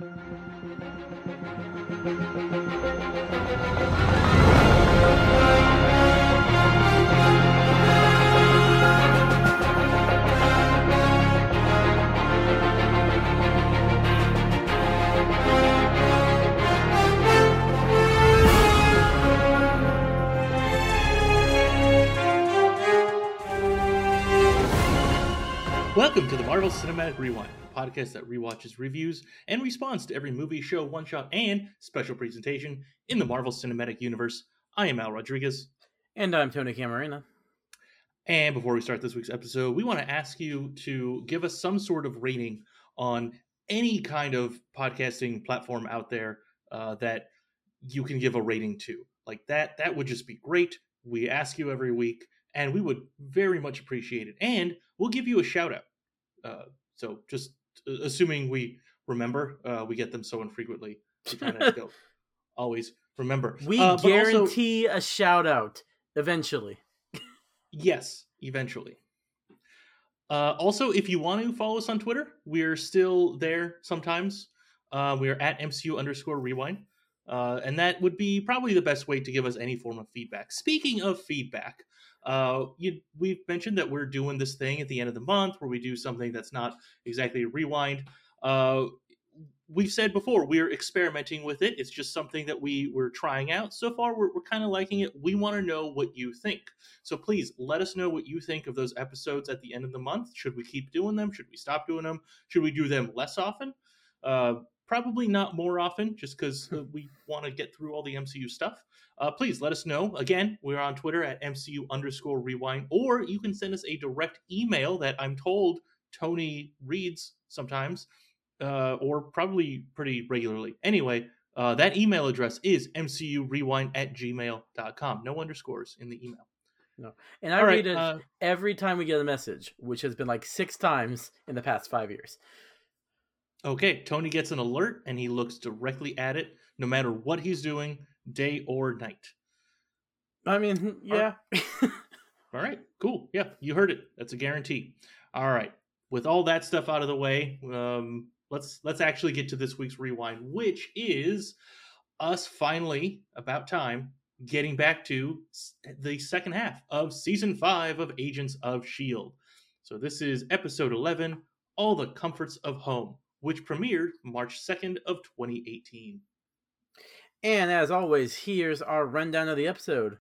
Welcome to the Marvel Cinematic Rewind, podcast that rewatches reviews and responds to every movie, show, one shot, and special presentation in the Marvel Cinematic Universe. I am Al Rodriguez. And I'm Tony Camarena. And before we start this week's episode, we want to ask you to give us some sort of rating on any kind of podcasting platform out there uh, that you can give a rating to. Like that, that would just be great. We ask you every week, and we would very much appreciate it. And we'll give you a shout out. Uh, so just assuming we remember, uh, we get them so infrequently. we have to always remember. We Uh, but also- guarantee a shout out eventually. Yes, eventually. Uh, also, if you want to follow us on Twitter, we're still there sometimes. Uh, we're at MCU underscore rewind. Uh, and that would be probably the best way to give us any form of feedback. Speaking of feedback, uh, you, we've mentioned that we're doing this thing at the end of the month where we do something that's not exactly a rewind. Uh, we've said before we're experimenting with it. It's just something that we were trying out. So far, we're, we're kind of liking it. We want to know what you think. So please let us know what you think of those episodes at the end of the month. Should we keep doing them? Should we stop doing them? Should we do them less often? Uh, probably not more often, just because uh, we want to get through all the MCU stuff. Uh, please let us know. Again, we're on Twitter at MCU underscore rewind, or you can send us a direct email that I'm told Tony reads sometimes, uh, or probably pretty regularly. Anyway, uh, that email address is MCU rewind at gmail.com. No underscores in the email. No. And I All right, read it uh, every time we get a message, which has been like six times in the past five years. Okay, Tony gets an alert and he looks directly at it, no matter what he's doing, day or night. I mean, yeah. All right, cool. Yeah, you heard it. That's a guarantee. All right, with all that stuff out of the way, um, let's let's actually get to this week's rewind, which is us finally about time getting back to the second half of season five of Agents of Shield. So this is episode eleven, All the Comforts of Home, which premiered March second of 2018. and as always, here's our rundown of the episode.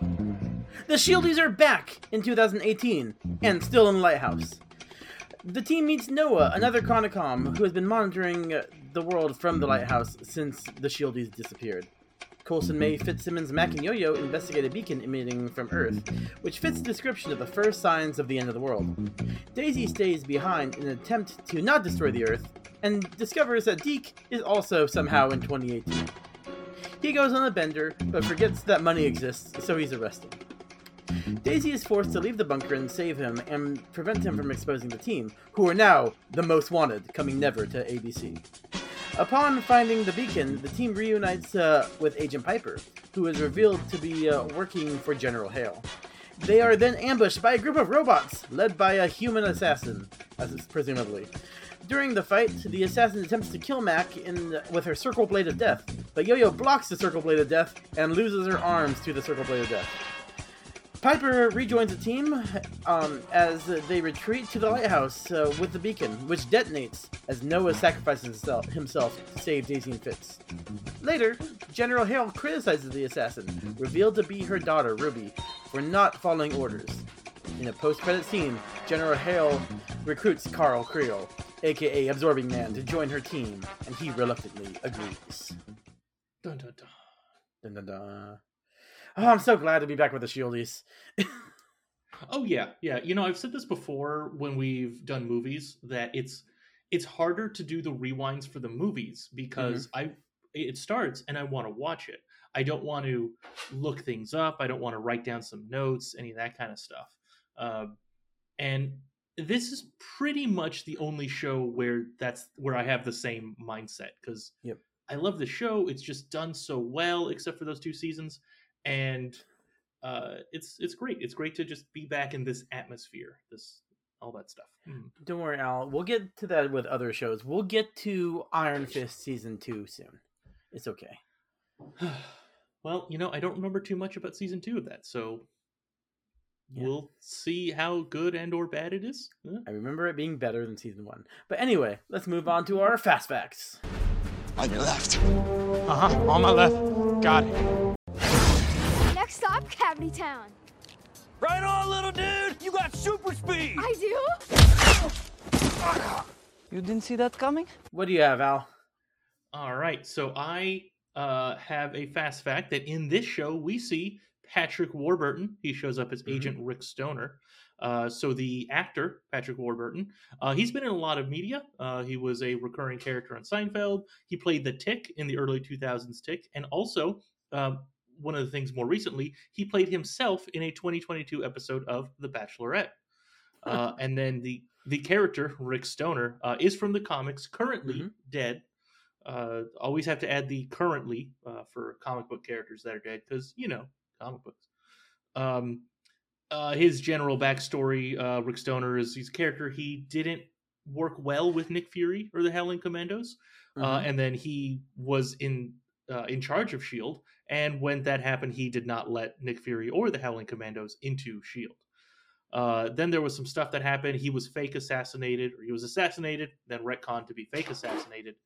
The Shieldies are back in 2018 and still in the lighthouse. The team meets Noah, another Chronicom who has been monitoring the world from the lighthouse since the Shieldies disappeared. Coulson, May, Fitzsimmons, Mac, and Yo-Yo investigate a beacon emitting from Earth, which fits the description of the first signs of the end of the world. Daisy stays behind in an attempt to not destroy the Earth, and discovers that Deke is also somehow in 2018. He goes on a bender, but forgets that money exists, so he's arrested. Daisy is forced to leave the bunker and save him and prevent him from exposing the team, who are now the most wanted, coming never to ABC. Upon finding the beacon, the team reunites uh, with Agent Piper, who is revealed to be uh, working for General Hale. They are then ambushed by a group of robots, led by a human assassin, as is presumably. During the fight, the assassin attempts to kill Mac in, with her Circle Blade of Death, but Yo-Yo blocks the Circle Blade of Death and loses her arms to the Circle Blade of Death. Piper rejoins the team um, as they retreat to the lighthouse uh, with the beacon, which detonates as Noah sacrifices himself, to save Daisy and Fitz. Later, General Hale criticizes the assassin, revealed to be her daughter, Ruby, for not following orders. In a post-credit scene, General Hale recruits Carl Creel, aka Absorbing Man, to join her team, and he reluctantly agrees. Dun, dun, dun. Dun, dun, dun. Oh, I'm so glad to be back with the Shieldies. Oh yeah, yeah. You know, I've said this before when we've done movies that it's it's harder to do the rewinds for the movies because I it starts and I want to watch it. I don't want to look things up. I don't want to write down some notes, any of that kind of stuff. Um, and this is pretty much the only show where that's where I have the same mindset because Yep. I love the show. It's just done so well, except for those two seasons, and uh, it's it's great. It's great to just be back in this atmosphere, this all that stuff. Mhm. Don't worry, Al. We'll get to that with other shows. We'll get to Iron Fist season two soon. It's okay. well, you know, I don't remember too much about season two of that, so Yeah. we'll see how good and or bad it is. Huh? I remember it being better than season one. But anyway, let's move on to our fast facts. On your left. Uh huh. On my left. Got it. Next stop, Cavity Town. Right on, little dude. You got super speed. I do? You didn't see that coming? What do you have, Al? All right, so I uh, have a fast fact that in this show we see Patrick Warburton. He shows up as Mhm. Agent Rick Stoner. Uh, so the actor Patrick Warburton, uh, he's been in a lot of media. Uh, he was a recurring character on Seinfeld. He played the Tick in the early 2000s Tick, and also um, one of the things more recently, he played himself in a 2022 episode of The Bachelorette. Uh, and then the the character Rick Stoner uh, is from the comics, currently Mhm. dead. Uh, always have to add the currently uh, for comic book characters that are dead because you know comic books. Um, uh, his general backstory: uh, Rick Stoner is his character. He didn't work well with Nick Fury or the Howling Commandos, uh, Mhm. and then he was in uh, in charge of Shield. And when that happened, he did not let Nick Fury or the Howling Commandos into Shield. Uh, then there was some stuff that happened. He was fake assassinated, or he was assassinated, then retconned to be fake assassinated.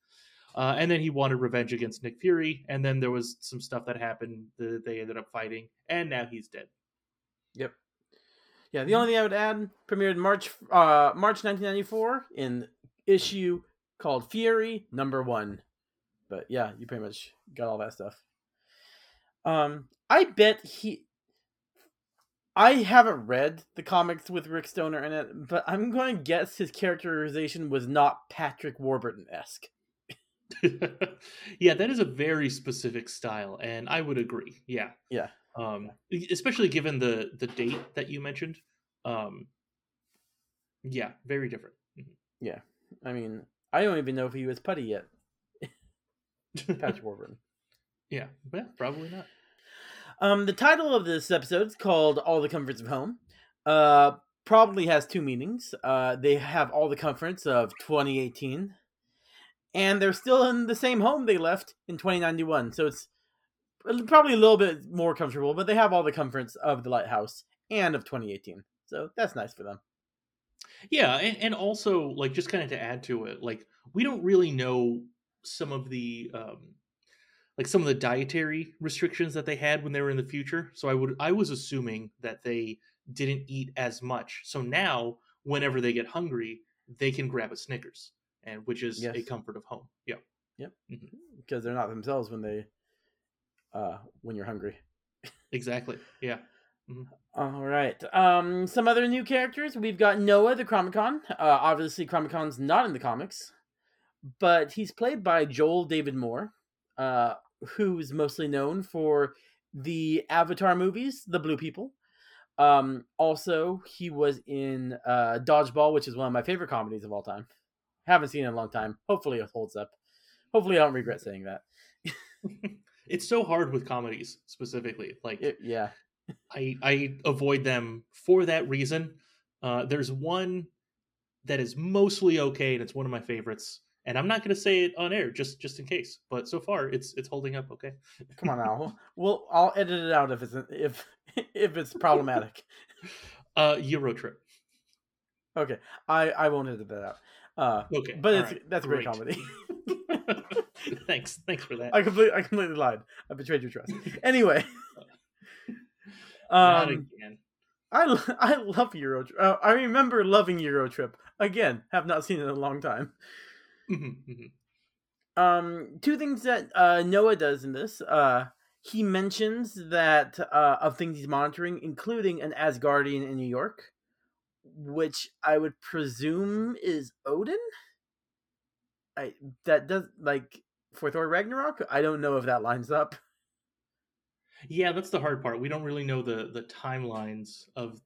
Uh, and then he wanted revenge against Nick Fury. And then there was some stuff that happened that they ended up fighting, and now he's dead. Yep. Yeah, the only thing I would add premiered March uh March 1994 in issue called Fury number 1. But yeah, you pretty much got all that stuff. Um I bet he I haven't read the comics with Rick Stoner in it, but I'm going to guess his characterization was not Patrick Warburton-esque. yeah, that is a very specific style, and I would agree. Yeah, Yeah. um, especially given the the date that you mentioned. Um, yeah, very different. Yeah, I mean, I don't even know if he was Puddy yet, Patrick Warburton. Yeah, yeah, probably not. Um, the title of this episode is called "All the Comforts of Home." Uh, probably has two meanings. Uh, they have all the comforts of 2018, and they're still in the same home they left in 2091. So it's probably a little bit more comfortable, but they have all the comforts of the lighthouse and of 2018. So that's nice for them. Yeah, and, and also like just kind of to add to it, like we don't really know some of the um like some of the dietary restrictions that they had when they were in the future. So I would I was assuming that they didn't eat as much. So now whenever they get hungry, they can grab a Snickers, and which is a comfort of home. Yeah. because they're not themselves when they uh when you're hungry. Exactly. Yeah. All right. Um, some other new characters. We've got Noah, the Chromicon. Uh, obviously, Chromicon's not in the comics, but he's played by Joel David Moore, uh, who's mostly known for the Avatar movies, The Blue People. Um, also, he was in uh, Dodgeball, which is one of my favorite comedies of all time. Haven't seen it in a long time. Hopefully, it holds up. Hopefully, I don't regret saying that. It's so hard with comedies specifically. Like It, yeah. I I avoid them for that reason. Uh, there's one that is mostly okay, and it's one of my favorites. And I'm not going to say it on air just just in case. But so far, it's it's holding up okay. Come on now. Well, I'll edit it out if it's if if it's problematic. Uh, Euro trip. Okay, I I won't edit that out. Uh, Okay, but it's right, that's a great comedy. thanks, thanks for that. I completely I completely lied. I betrayed your trust. Anyway, Not um, again. I I love Euro. Uh, I remember loving Euro Trip. Again, have not seen it in a long time. Mhm, mhm. Um, two things that uh, Noah does in this. Uh, he mentions that uh, of things he's monitoring, including an Asgardian in New York, which I would presume is Odin. I that does like for Thor Ragnarok. I don't know if that lines up. Yeah, that's the hard part. We don't really know the the timelines of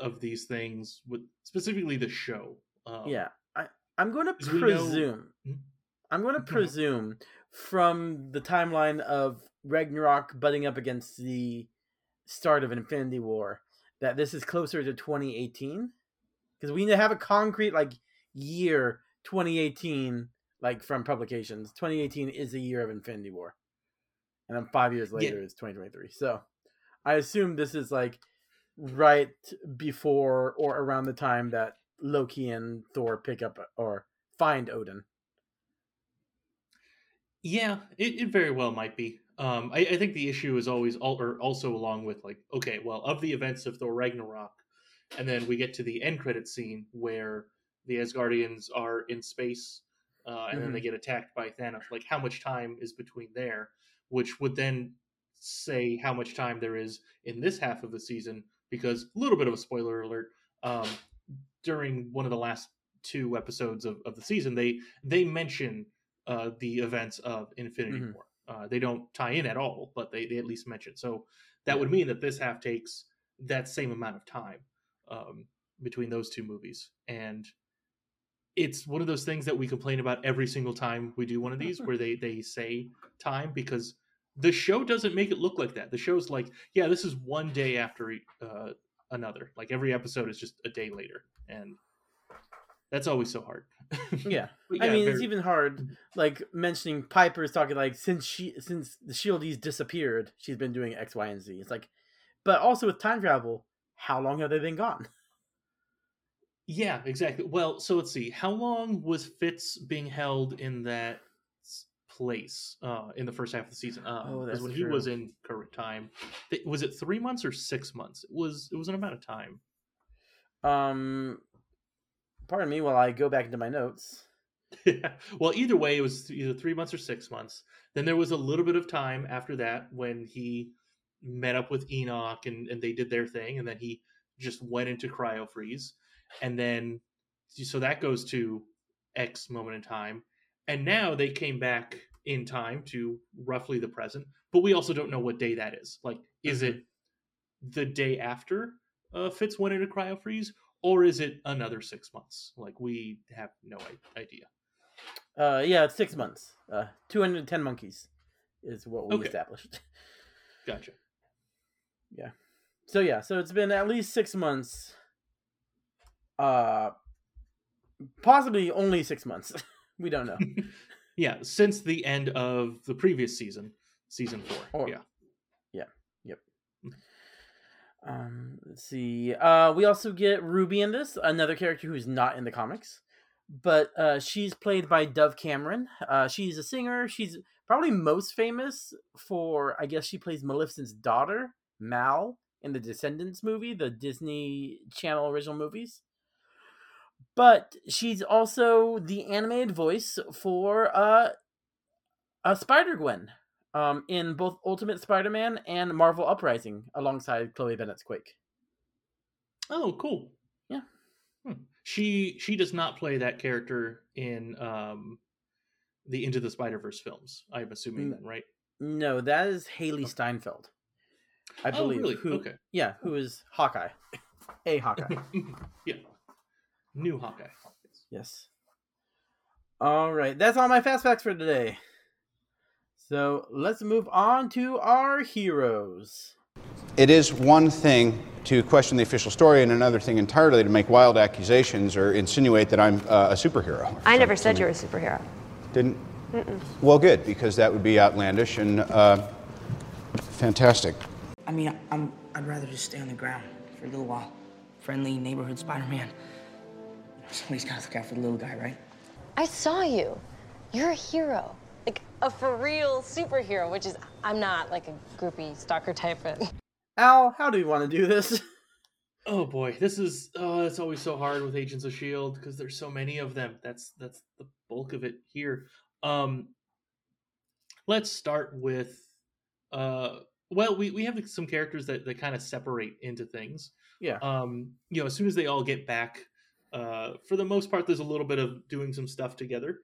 of these things with specifically the show. Um, yeah, I'm going to we know- presume. Hmm? I'm going to presume from the timeline of Ragnarok butting up against the start of Infinity War that this is closer to 2018 because we need to have a concrete like year 2018 like from publications 2018 is the year of infinity war and then five years later Yeah. is 2023 so i assume this is like right before or around the time that loki and thor pick up or find odin Yeah, it, it very well might be. Um, I, I think the issue is always all, or also along with like, okay, well, of the events of Thor Ragnarok, and then we get to the end credit scene where the Asgardians are in space, uh, and then they get attacked by Thanos. Like, how much time is between there? Which would then say how much time there is in this half of the season, because a little bit of a spoiler alert. Um, during one of the last two episodes of, of the season, they they mention uh, the events of Infinity Mhm. War. Uh, they don't tie in at all, but they, they at least mention. So that would mean that this half takes that same amount of time um, between those two movies. And it's one of those things that we complain about every single time we do one of these where they, they say time because the show doesn't make it look like that. The show's like, yeah, this is one day after uh, another. Like every episode is just a day later. And that's always so hard. yeah But I yeah, mean, it's even hard, like mentioning Piper's talking like since she since the Shieldies disappeared, she's been doing X, Y, and Z. It's like, but also with time travel, how long have they been gone? Yeah, exactly. Well, so let's see. How long was Fitz being held in that place uh, in the first half of the season? Um, Oh, that's when he was in current time, th- was it three months or six months? It was. It was an amount of time. Um, pardon me while I go back into my notes. well, either way, it was either three months or six months. Then there was a little bit of time after that when he met up with Enoch and, and they did their thing, and then he just went into cryo freeze, and then so that goes to X moment in time, and now they came back in time to roughly the present, but we also don't know what day that is. Like, is it the day after uh, Fitz went into cryo freeze, or is it another six months? Like, we have no idea. Uh, yeah, it's six months. Uh, two hundred and ten monkeys is what we Okay. established. Gotcha. Yeah. So yeah, so it's been at least six months. Uh, possibly only six months. we don't know. Yeah, since the end of the previous season, season four. Or- yeah. Yeah. Yep. Um, let's see. Uh, we also get Ruby in this, another character who's not in the comics, but uh, she's played by Dove Cameron. Uh, she's a singer. She's probably most famous for, I guess, she plays Maleficent's daughter, Mal, in the Descendants movie, the Disney Channel original movies. But she's also the animated voice for uh, uh Spider Gwen um, in both Ultimate Spider-Man and Marvel Uprising, alongside Chloe Bennet's Quake. Oh, cool. Yeah. Hmm. She she does not play that character in um the Into the Spider Verse films. I'm assuming Mm. then, right? No, that is Hailee Steinfeld. I Oh, believe. really? Who, Okay. Yeah, who is Hawkeye? A Hawkeye. yeah. New Hawkeye. yes. All right, that's all my fast facts for today. So let's move on to our heroes. It is one thing to question the official story, and another thing entirely to make wild accusations or insinuate that I'm uh, a superhero. I never said you were a superhero. Didn't? Well, good, because that would be outlandish and uh, fantastic. I mean, I'm, I'd rather just stay on the ground for a little while. Friendly neighborhood Spider-Man. Somebody's gotta look out for the little guy, right? I saw you. You're a hero. Like a for real superhero, which is, I'm not like a groupie stalker type. But Al, how do you want to do this? Oh boy, this is oh, it's always so hard with Agents of Shield because there's so many of them. That's that's the bulk of it here. Um, let's start with uh, well, we we have some characters that that kind of separate into things. Yeah. Um, you know, as soon as they all get back, uh, for the most part, there's a little bit of doing some stuff together,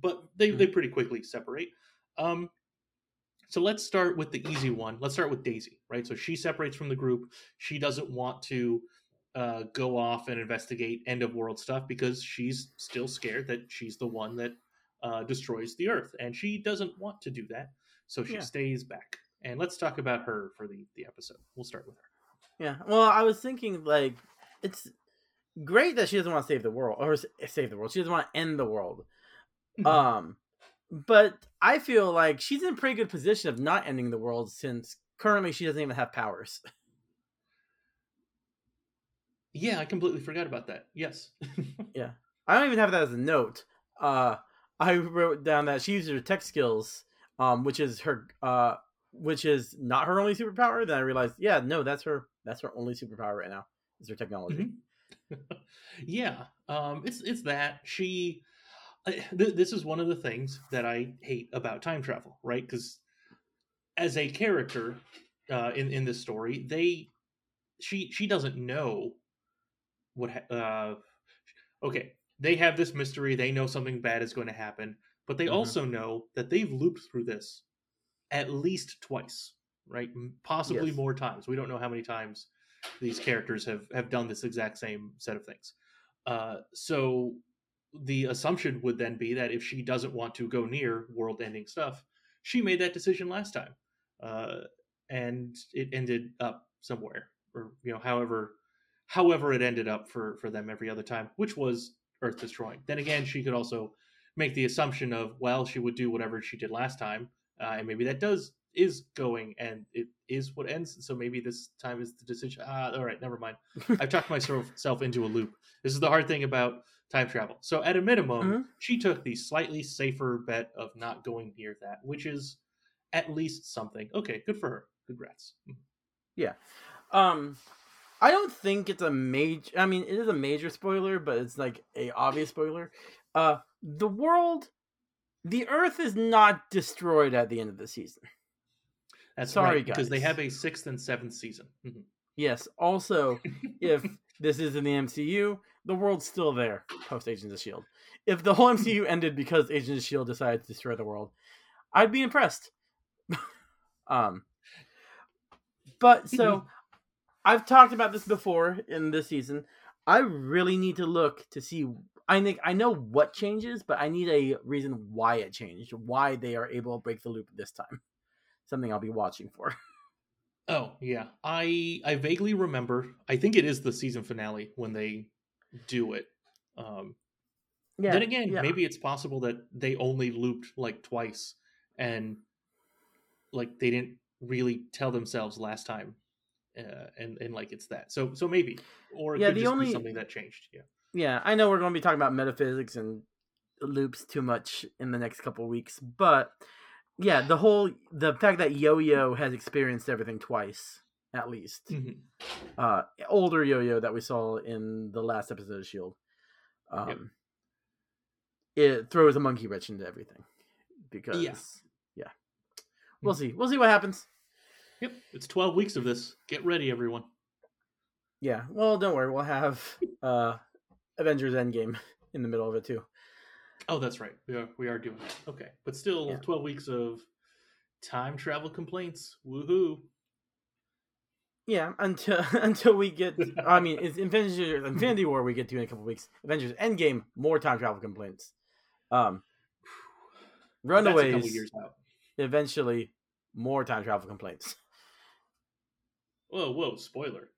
but they they pretty quickly separate. Um, so let's start with the easy one. Let's start with Daisy, right? So she separates from the group. She doesn't want to uh, go off and investigate end of world stuff because she's still scared that she's the one that uh, destroys the Earth, and she doesn't want to do that. So she Yeah. stays back. And let's talk about her for the the episode. We'll start with her. Yeah. Well, I was thinking like it's great that she doesn't want to save the world or save the world. She doesn't want to end the world. Mhm. Um, but I feel like she's in a pretty good position of not ending the world since currently she doesn't even have powers. Yeah, I completely forgot about that. Yes. Yeah. I don't even have that as a note. Uh, I wrote down that she uses her tech skills, um, which is her, uh, which is not her only superpower. Then I realized, yeah, no, that's her. That's her only superpower right now. Is her technology. Mhm. Yeah, um, it's it's that she. I- Th- this is one of the things that I hate about time travel, right? Because as a character uh, in in this story, they she she doesn't know what. Ha- uh, okay, they have this mystery. They know something bad is going to happen, but they Mhm. also know that they've looped through this at least twice, right? Possibly Yes. more times. We don't know how many times these characters have have done this exact same set of things. Uh, so the assumption would then be that if she doesn't want to go near world-ending stuff, she made that decision last time, uh, and it ended up somewhere, or you know, however, however it ended up for for them every other time, which was Earth destroying. Then again, she could also make the assumption of well, she would do whatever she did last time, uh, and maybe that does is going and it is what ends. So maybe this time is the decision. Ah, all right, never mind. I've talked myself into a loop. This is the hard thing about time travel. So at a minimum, Mhm. she took the slightly safer bet of not going near that, which is at least something. Okay, good for her. Congrats. Yeah. Um, I don't think it's a major. I mean, it is a major spoiler, but it's like a obvious spoiler. Uh, the world, the Earth is not destroyed at the end of the season. That's Sorry, right, because they have a sixth and seventh season. Mhm. Yes. Also, if this is in the MCU, the world's still there post Agents of Shield. If the whole MCU ended because Agents of Shield decided to destroy the world, I'd be impressed. um, but so I've talked about this before in this season. I really need to look to see. I think I know what changes, but I need a reason why it changed, why they are able to break the loop this time. Something I'll be watching for. Oh yeah, I I vaguely remember. I think it is the season finale when they do it. Um, Yeah. then again, yeah. maybe it's possible that they only looped like twice, and like they didn't really tell themselves last time, uh, and and like it's that. So so maybe, or it Yeah, could the just only- be something that changed. Yeah. Yeah, I know we're going to be talking about metaphysics and loops too much in the next couple weeks, but yeah, the whole the fact that Yo-Yo has experienced everything twice at least. Mhm. Uh older Yo-Yo that we saw in the last episode of Shield. Um it throws a monkey wrench into everything because yeah. Yeah. We'll see. We'll see what happens. Yep. It's twelve weeks of this. Get ready, everyone. Yeah. Well, don't worry. We'll have uh Avengers Endgame in the middle of it too. Oh, that's right. We are we are doing that. Okay, but still, Yeah. twelve weeks of time travel complaints. Woohoo! Yeah, until until we get. I mean, it's Infinity Infinity War we get to in a couple weeks. Avengers Endgame, more time travel complaints. Um, That's a couple Runaways, years out. eventually more time travel complaints. Whoa, whoa! Spoiler.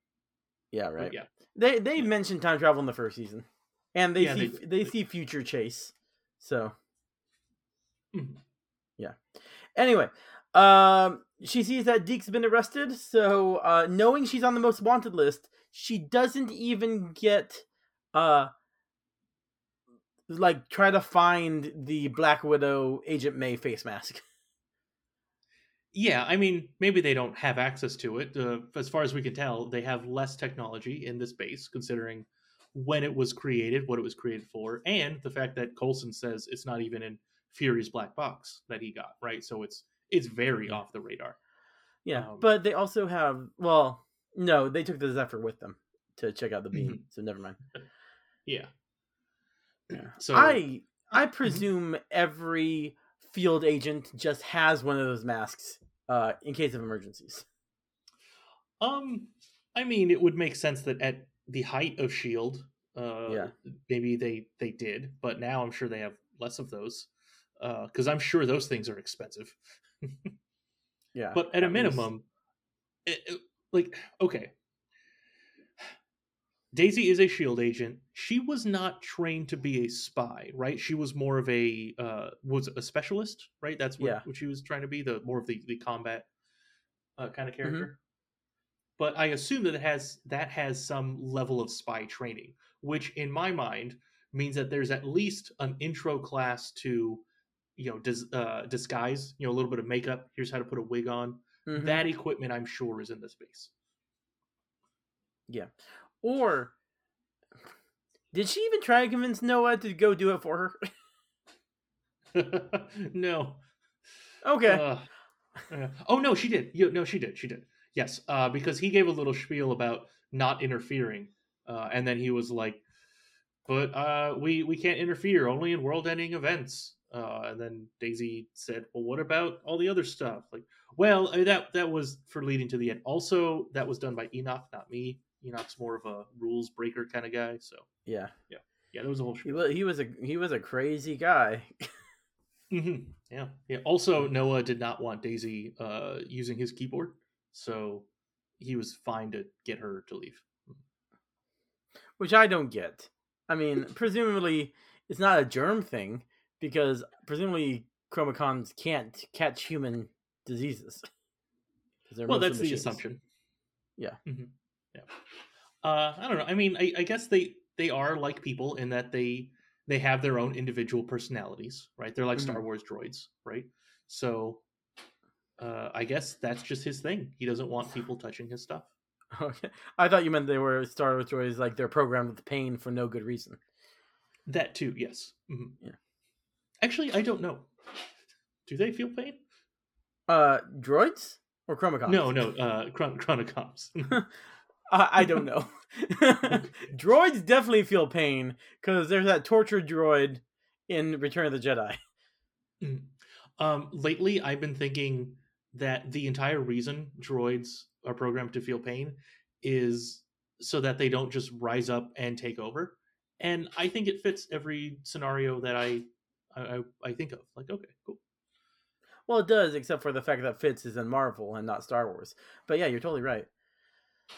Yeah, But right. Yeah. They they mentioned time travel in the first season, and they Yeah, see they they, do. see future chase. So Mhm. yeah. Anyway, um, she sees that Deke's been arrested. So uh, knowing she's on the most wanted list, she doesn't even get uh like try to find the Black Widow Agent May face mask. Yeah, I mean, maybe they don't have access to it. Uh, as far as we can tell, they have less technology in this base, considering when it was created, what it was created for, and the fact that Coulson says it's not even in Fury's black box that he got, right? So it's it's very off the radar. Yeah, Um, but they also have well, no, they took the Zephyr with them to check out the beam. So never mind. Yeah. Yeah. So I I presume every field agent just has one of those masks uh, in case of emergencies. Um, I mean, it would make sense that at the height of Shield, uh, Yeah. maybe they they did, but now I'm sure they have less of those, because I'm sure those things are expensive. Yeah, But at a minimum, it, it- like okay, Daisy is a shield agent. She was not trained to be a spy, right? She was more of a uh was a specialist, right? That's what, Yeah. what she was trying to be, the more of the, the combat uh, kind of Mm-hmm. character. But I assume that it has that has some level of spy training, which in my mind means that there's at least an intro class to you know dis, uh, disguise, you know, a little bit of makeup. Here's how to put a wig on. Mhm. That equipment, I'm sure, is in this base. Yeah. Or did she even try to convince Noah to go do it for her? no. okay. Uh, uh, oh no, she did. You, no, she did. She did. Yes, uh, because he gave a little spiel about not interfering, uh, and then he was like, "But uh, we we can't interfere only in world-ending events." Uh, and then Daisy said, "Well, what about all the other stuff?" Like, well, that that was for leading to the end. Also, that was done by Enoch, not me. Enoch's more of a rules breaker kind of guy. So yeah. yeah, yeah. there was a whole. He was he was a he was a crazy guy. hmm Yeah, yeah. Also, Noah did not want Daisy uh, using his keyboard, so he was fine to get her to leave. which I don't get. I mean, presumably it's not a germ thing because presumably chromacons can't catch human diseases. well, that's the assumption. Yeah. hmm Yeah. Uh, I don't know. I mean, I, I guess they they are like people in that they they have their own individual personalities, right? They're like Mm-hmm. Star Wars droids, right? So, uh, I guess that's just his thing. He doesn't want people touching his stuff. Okay. I thought you meant they were Star Wars droids like they're programmed with pain for no good reason. That too, yes. Mhm. Yeah. Actually, I don't know. Do they feel pain? Uh, droids or chromacons? No, no. Uh, chron- chronicoms. I, I don't know. droids definitely feel pain because there's that torture droid in Return of the Jedi. um, lately, I've been thinking that the entire reason droids are programmed to feel pain is so that they don't just rise up and take over. And I think it fits every scenario that I I, I- think of. Like, okay, cool. Well, it does, except for the fact that Fitz is in Marvel and not Star Wars. But yeah, you're totally right.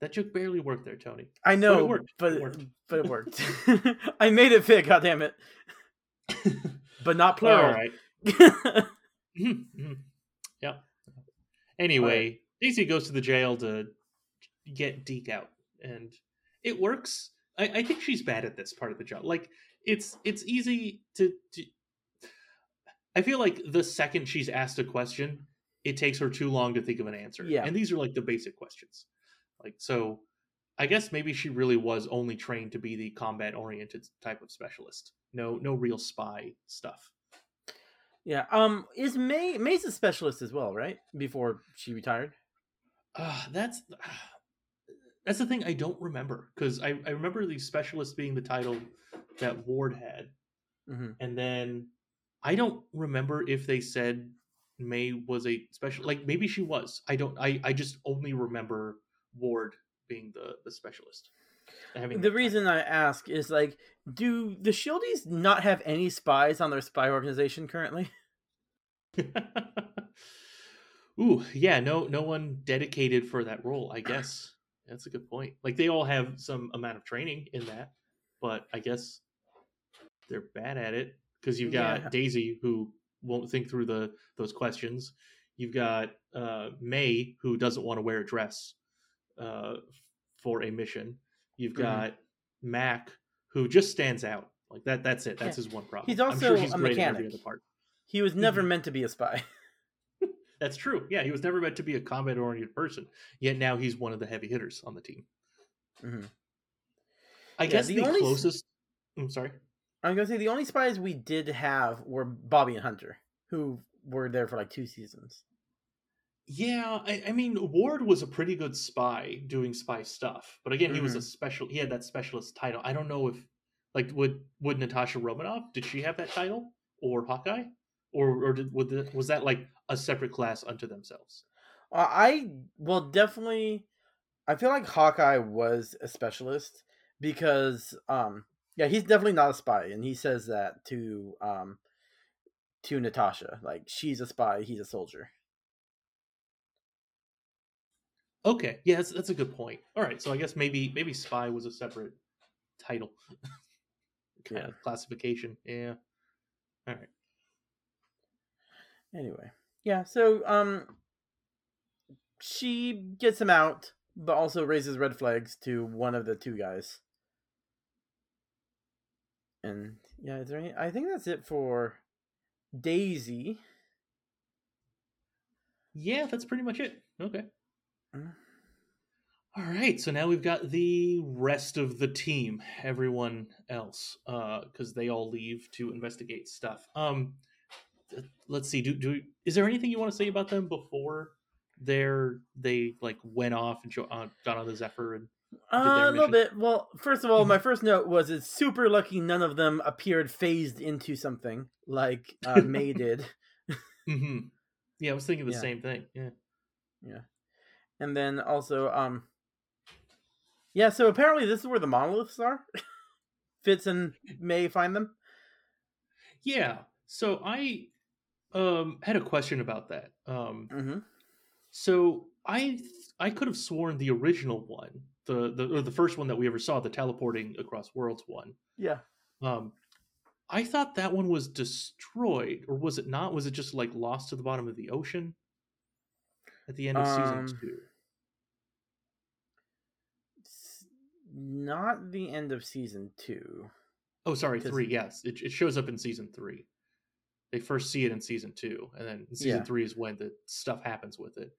That joke barely worked there, Tony. I know, worked. but It it worked. but it worked. I made it fit. God damn it! But not All plural. right. Mhm, mhm. Yeah. Anyway, Daisy goes to the jail to get Deke out, and it works. I, I think she's bad at this part of the job. Like it's it's easy to, to. I feel like the second she's asked a question, it takes her too long to think of an answer. Yeah. and these are like the basic questions. Like so, I guess maybe she really was only trained to be the combat oriented type of specialist. No, no real spy stuff. Yeah. Um. Is May May's a specialist as well, right? Before she retired. Uh, that's that's the thing I don't remember because I, I remember the specialist being the title that Ward had, hmm and then I don't remember if they said May was a special. Like maybe she was. I don't. I I just only remember Ward being the the specialist. The that reason I ask is like, do the Shieldies not have any spies on their spy organization currently? Ooh, yeah. No, no one dedicated for that role. I guess that's a good point. Like they all have some amount of training in that, but I guess they're bad at it because you've got Yeah. Daisy who won't think through the those questions. You've got uh, May who doesn't want to wear a dress uh, for a mission. You've Mhm. got Mac who just stands out like that. That's it. That's his one problem. He's also sure he's a great at every mechanic. part. He was never Mhm. meant to be a spy. That's true. Yeah, he was never meant to be a combat oriented person. Yet now he's one of the heavy hitters on the team. Mhm. I Yeah, guess the the, only closest. I'm sorry. I'm gonna say the only spies we did have were Bobby and Hunter, who were there for like two seasons. Yeah, I, I mean Ward was a pretty good spy doing spy stuff, but again, he was a Mhm. special. He had that specialist title. I don't know if, like, would would Natasha Romanoff did she have that title or Hawkeye, or or did would the, was that like a separate class unto themselves? Uh, I well definitely. I feel like Hawkeye was a specialist because, um, yeah, he's definitely not a spy, and he says that to um, to Natasha, like she's a spy, he's a soldier. Okay, yeah, that's that's a good point. All right, so I guess maybe maybe spy was a separate title, kind Yeah. of classification. Yeah. All right. Anyway, yeah. So um, she gets him out, but also raises red flags to one of the two guys. And yeah, is there any? I think that's it for Daisy. Yeah, that's pretty much it. Okay. All right, so now we've got the rest of the team, everyone else, because they all leave to investigate stuff. Um, let's see. Do do is there anything you want to say about them before they're they like went off and jo- uh, got on the Zephyr and Uh, a little bit. Well, first of all, my first note was it's super lucky none of them appeared phased into something like uh, May did. hmm yeah, I was thinking the Yeah. same thing. Yeah. Yeah. And then also, um Yeah, so apparently this is where the monoliths are. Fitz and May find them. Yeah. So I um had a question about that. Um Mm-hmm. so I I could have sworn the original one, the the or the first one that we ever saw, the teleporting across worlds one. Yeah. Um I thought that one was destroyed or was it not? Was it just like lost to the bottom of the ocean at the end of Um, season 2? Not the end of season two. Oh, sorry, 3. Yes. It it shows up in season 3. They first see it in season 2 and then in season Yeah. 3 is when the stuff happens with it.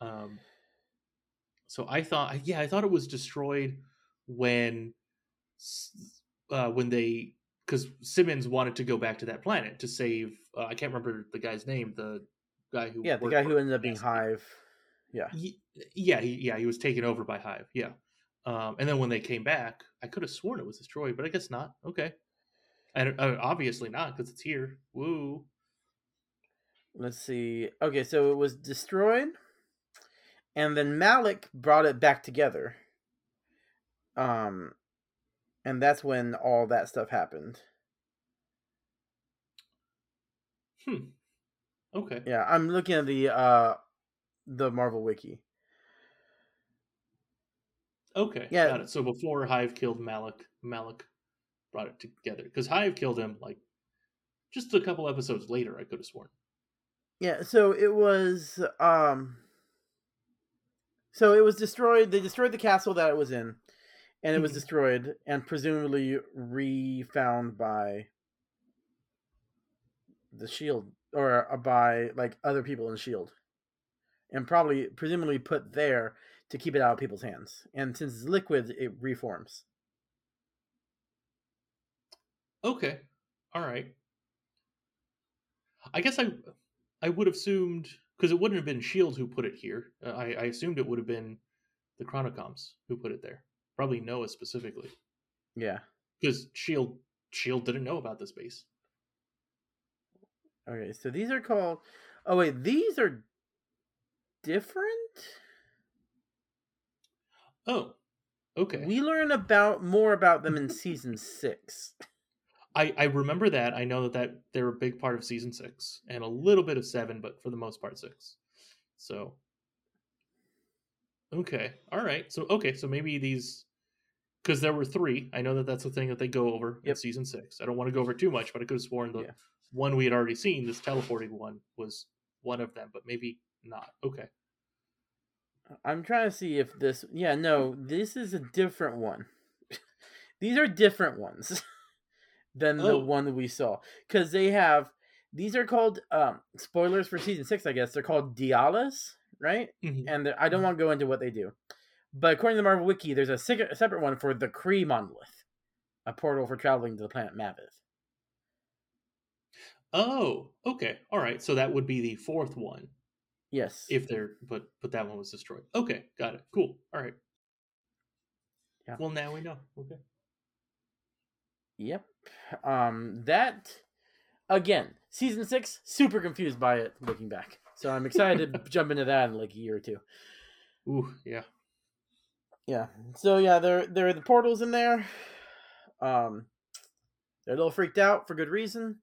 Um so I thought yeah, I thought it was destroyed when uh when they cuz Simmons wanted to go back to that planet to save uh, I can't remember the guy's name, the guy who Yeah, the guy who ended up being Hive. Yeah. Ye- Yeah, he, yeah, he was taken over by Hive. Yeah, um, and then when they came back, I could have sworn it was destroyed, but I guess not. Okay, and uh, obviously not because it's here. Woo. Let's see. Okay, so it was destroyed, and then Malik brought it back together. Um, and that's when all that stuff happened. Hmm. Okay. Yeah, I'm looking at the uh the Marvel wiki. Okay. Yeah. Got it. So before Hive killed Malik, Malik brought it together because Hive killed him like just a couple episodes later. I could have sworn. Yeah, so it was um so it was destroyed. They destroyed the castle that it was in, and it was Mhm. destroyed and presumably refound by the shield or uh, by like other people in shield. And probably presumably put there to keep it out of people's hands. And since it's liquid, it reforms. Okay. All right. I guess I I would have assumed because it wouldn't have been Shield who put it here. Uh, I, I assumed it would have been the Chronicoms who put it there. Probably Noah specifically Yeah. because Shield Shield didn't know about this base. Okay, so these are called Oh wait, these are different? Oh, okay. We learn about more about them in season six. I I remember that. I know that that they're a big part of season six and a little bit of seven, but for the most part six. So okay, all right. So okay, so maybe these because there were three. I know that that's the thing that they go over in season six. I don't want to go over too much, but I could have sworn the Yeah. One we had already seen, this teleporting one, was one of them, but maybe not. Okay. I'm trying to see if this. Yeah, no, this is a different one. these are different ones than the Oh. one that we saw because they have. These are called um, spoilers for season six, I guess. They're called Dialas, right? Mhm. And I don't want to go into what they do, but according to the Marvel Wiki, there's a separate one for the Kree monolith, a portal for traveling to the planet Maveth. Oh, okay. All right. So that would be the fourth one Yes. if they're but but that one was destroyed. Okay, got it. Cool. All right. Yeah. Well, now we know. Okay. Yep. Um that again, season 6 super confused by it looking back. So I'm excited to jump into that in like a year or two. Ooh, yeah. Yeah. So yeah, there there are the portals in there. Um they're a little freaked out for good reason.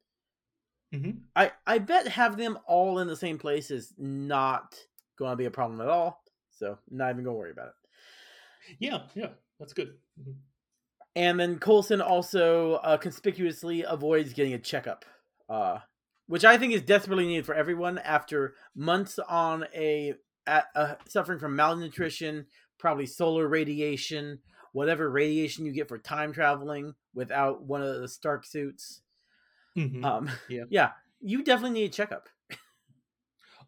Mhm. I I bet have them all in the same place is not going to be a problem at all. so not even gonna worry about it. Yeah, yeah, that's good. Mhm. And then Coulson also uh, conspicuously avoids getting a checkup, uh, which I think is desperately needed for everyone after months on a, a, a suffering from malnutrition, probably solar radiation, whatever radiation you get for time traveling without one of the Stark suits. Mhm. Um, Yeah. yeah, you definitely need a checkup.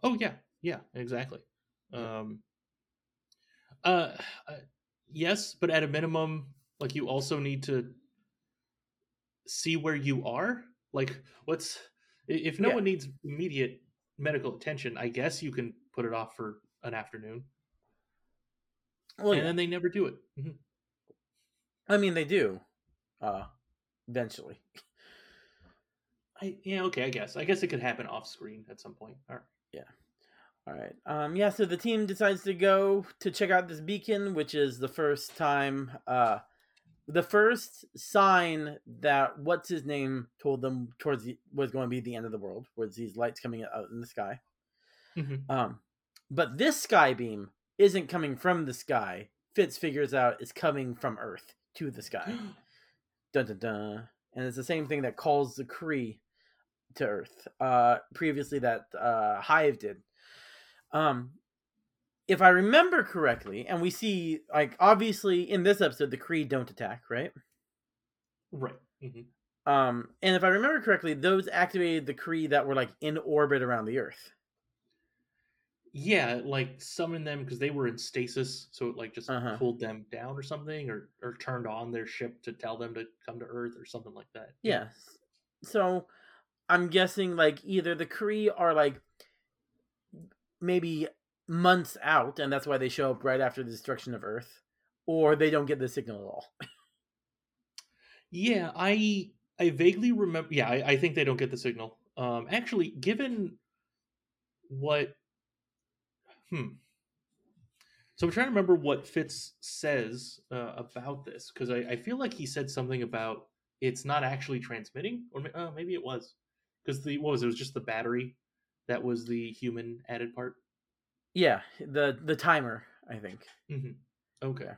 Oh yeah, yeah, exactly. Um, uh, uh, yes, but at a minimum, like you also need to see where you are. Like, what's if no Yeah. one needs immediate medical attention? I guess you can put it off for an afternoon, Well, and yeah. then they never do it. Mhm. I mean, they do, uh, eventually. I yeah, okay, I guess. I guess it could happen off screen at some point. All right. Yeah. All right. Um. Yeah. So the team decides to go to check out this beacon, which is the first time. Uh, the first sign that what's his name told them towards the, was going to be the end of the world, was these lights coming out in the sky. Mhm. Um, but this sky beam isn't coming from the sky. Fitz figures out it's coming from Earth to the sky. dun dun dun. And it's the same thing that calls the Kree to Earth. Uh, previously, that uh, Hive did. Um, if I remember correctly, and we see like obviously in this episode the Kree don't attack, right? Right. Mhm. Um, and if I remember correctly, those activated the Kree that were like in orbit around the Earth. Yeah, like summon them because they were in stasis, so it like just Uh-huh. pulled them down or something, or or turned on their ship to tell them to come to Earth or something like that. Yes. So I'm guessing like either the Kree are like maybe months out, and that's why they show up right after the destruction of Earth, or they don't get the signal at all. Yeah, I I vaguely remember. Yeah, I, I think they don't get the signal. Um, actually, given what, hmm. So I'm trying to remember what Fitz says uh, about this because I, I feel like he said something about it's not actually transmitting, or uh, maybe it was because the what was it? it was just the battery that was the human added part. Yeah, the the timer, I think. hmm Okay.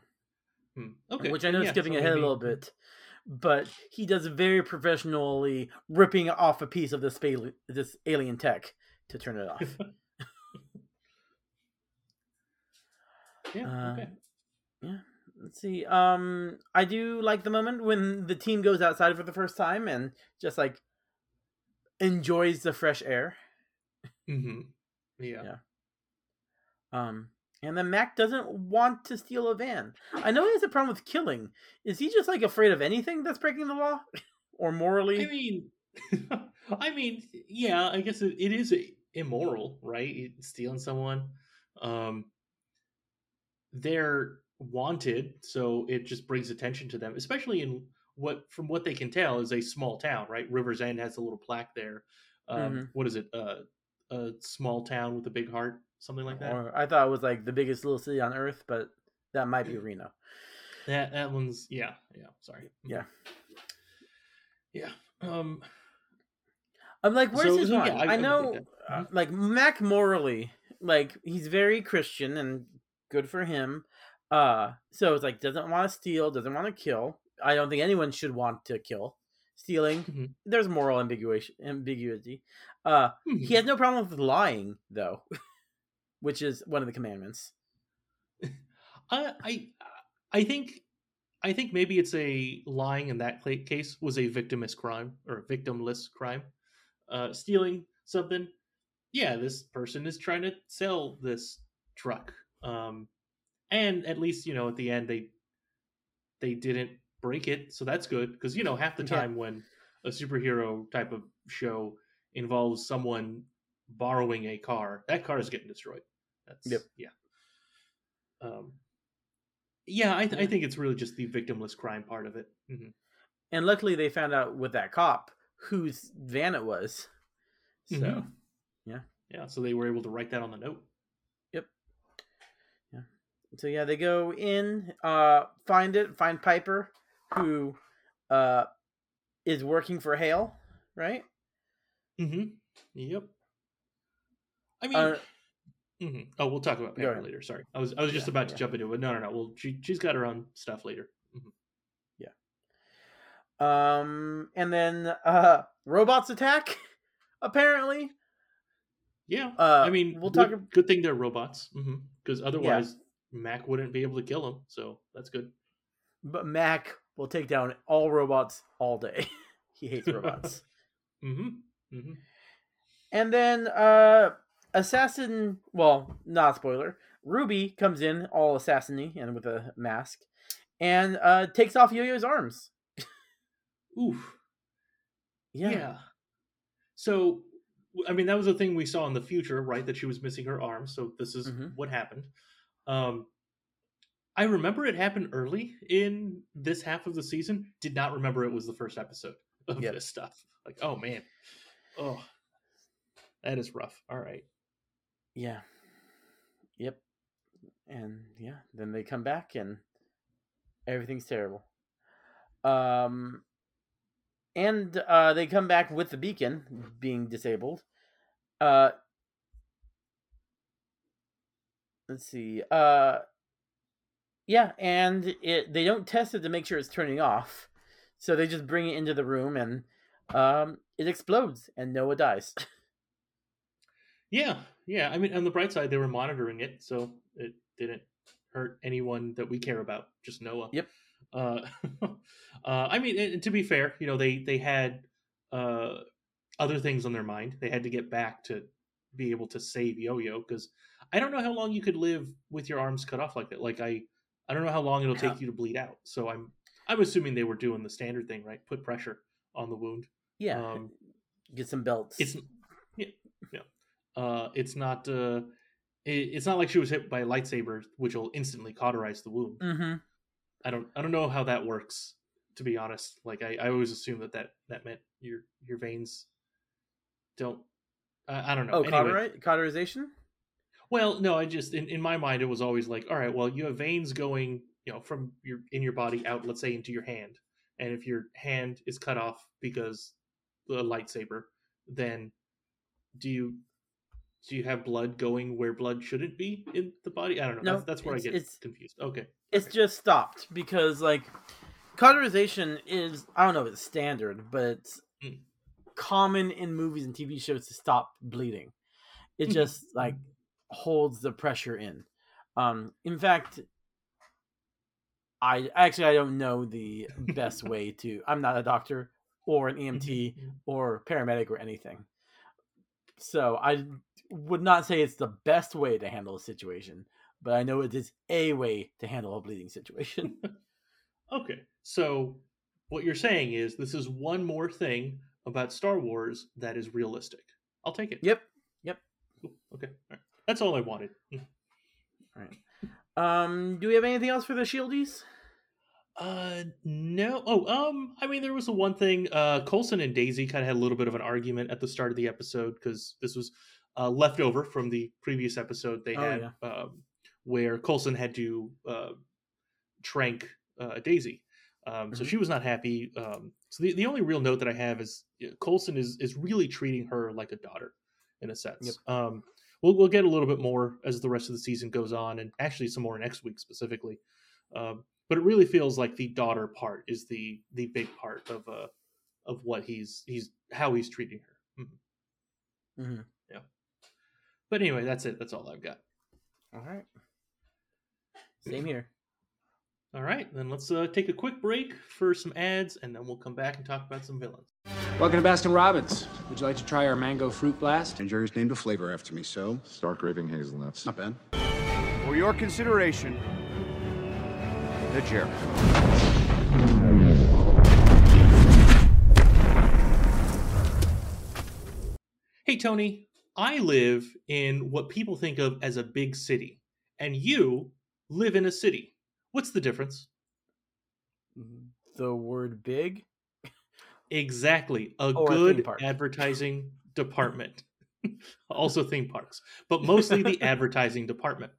Hmm. Okay. Which I know yeah, skipping so ahead a little bit, but he does very professionally ripping off a piece of this fa- this alien tech to turn it off. Yeah. Uh. Yeah. Let's see. Um, I do like the moment when the team goes outside for the first time and just like enjoys the fresh air. hmm Yeah. Yeah. Um, and then Mac doesn't want to steal a van. I know he has a problem with killing. Is he just like afraid of anything that's breaking the law, or morally? I mean, I mean, yeah, I guess it, it is immoral, right? Stealing someone. Um, they're wanted, so it just brings attention to them, especially in what, from what they can tell, is a small town, right? Rivers End has a little plaque there. Um, Mhm. what is it? Uh, a small town with a big heart, something like that. Or I thought it was like the biggest little city on Earth, but that might be Reno. That that one's yeah, yeah. Sorry. Yeah. Yeah. Um. I'm like, where's So- his so, yeah, I- I, I know, that. uh, like Mac morally, like he's very Christian and good for him. Uh, so it's like doesn't want to steal, doesn't want to kill. I don't think anyone should want to kill. Stealing, Mhm. there's moral ambiguity. Ambiguity. Uh, mhm. he has no problem with lying though, which is one of the commandments. I I I think I think maybe it's a lying in that case was a victimless crime or a victimless crime. Uh, stealing something, yeah, this person is trying to sell this truck. Um, and at least you know at the end they they didn't break it, so that's good because you know half the Yeah. time when a superhero type of show involves someone borrowing a car, that car is getting destroyed. That's Yep. yeah. Um, yeah, I, th- I think it's really just the victimless crime part of it. hmm And luckily, they found out with that cop whose van it was. So Mhm. yeah. Yeah, so they were able to write that on the note. Yep. Yeah. So yeah, they go in, uh, find it, find Piper, who uh is working for Hale, right? Mm-hmm. Yep. I mean, Uh, hmm Oh, we'll talk about ahead. later. Sorry, I was I was just Yeah, about to yeah. jump into it. No, no, no. Well, she she's got her own stuff later. Mhm. Yeah. Um, and then uh, robots attack. Apparently, Yeah, Uh, I mean, we'll talk- Good thing they're robots, because otherwise Mac wouldn't be able to kill them. So that's good. but Mac will take down all robots all day. he hates robots. hmm hmm and then uh, assassin. Well, not spoiler. Ruby comes in all assassiny and with a mask, and uh, takes off Yo-Yo's arms. Oof. Yeah. Yeah. So, I mean, that was the thing we saw in the future, right? That she was missing her arm. So this is Mhm. what happened. Um, I remember it happened early in this half of the season. Did not remember it was the first episode of Yep. this stuff. Like, oh man, oh, that is rough. All right. Yeah. Yep. And yeah, then they come back and everything's terrible. Um and uh they come back with the beacon being disabled. Uh Let's see. Uh yeah, and it they don't test it to make sure it's turning off. So they just bring it into the room and um it explodes and Noah dies. Yeah, yeah. I mean, on the bright side, they were monitoring it, so it didn't hurt anyone that we care about. Just Noah. Yep. Uh, uh, I mean, and to be fair, you know, they they had uh, other things on their mind. They had to get back to be able to save Yo-Yo because I don't know how long you could live with your arms cut off like that. Like I, I don't know how long it'll Yeah. take you to bleed out. So I'm I'm assuming they were doing the standard thing, right? Put pressure on the wound. yeah. Um, Get some belts. it's yeah yeah uh it's not uh it, it's not like she was hit by a lightsaber which will instantly cauterize the wound mm-hmm. i don't i don't know how that works to be honest like i, I always assume that, that that meant your your veins don't I i don't know Oh, Anyway, cauterize, cauterization? Well no i just in, in my mind it was always like all right well you have veins going you know from your in your body out let's say into your hand and if your hand is cut off because the lightsaber then do you do you have blood going where blood shouldn't be in the body i don't know No, that's, that's where i get it's- confused okay It's just stopped because like cauterization is I don't know if it's standard, but it's Mm. common in movies and TV shows to stop bleeding. It Mhm. just like holds the pressure in. Um in fact I actually I don't know the best way to I'm not a doctor or an EMT Mhm. or paramedic or anything. So I would not say it's the best way to handle a situation, but I know it is a way to handle a bleeding situation. okay so what you're saying is this is one more thing about star wars that is realistic i'll take it yep. Yep. Cool. okay all right. That's all i wanted. All right. Um, do we have anything else for the shieldies? Uh, no. Oh, um, I mean, there was the one thing. Uh, Coulson and Daisy kind of had a little bit of an argument at the start of the episode because this was uh, left over from the previous episode they Oh, had, um, where Coulson had to uh, trank uh, Daisy. Um, so Mhm. she was not happy. Um, so the, the only real note that I have is yeah, Coulson is is really treating her like a daughter, in a sense. Um, we'll we'll get a little bit more as the rest of the season goes on, and actually some more next week specifically. Um, but it really feels like the daughter part is the the big part of uh of what he's he's how he's treating her. Mhm. Mm-hmm. But anyway, that's it. That's all I've got. All right. Same here. All right, then let's uh, take a quick break for some ads, and then we'll come back and talk about some villains. Welcome to Baskin Robbins. Would you like to try our mango fruit blast? And Jerry's named a flavor after me, so Stark raving hazelnuts. not bad. For your consideration, the Jerry. Hey, Tony, I live in what people think of as a big city, and you live in a city. What's the difference? The word big? Exactly. A Or good park. advertising department. also theme parks, but mostly the advertising department.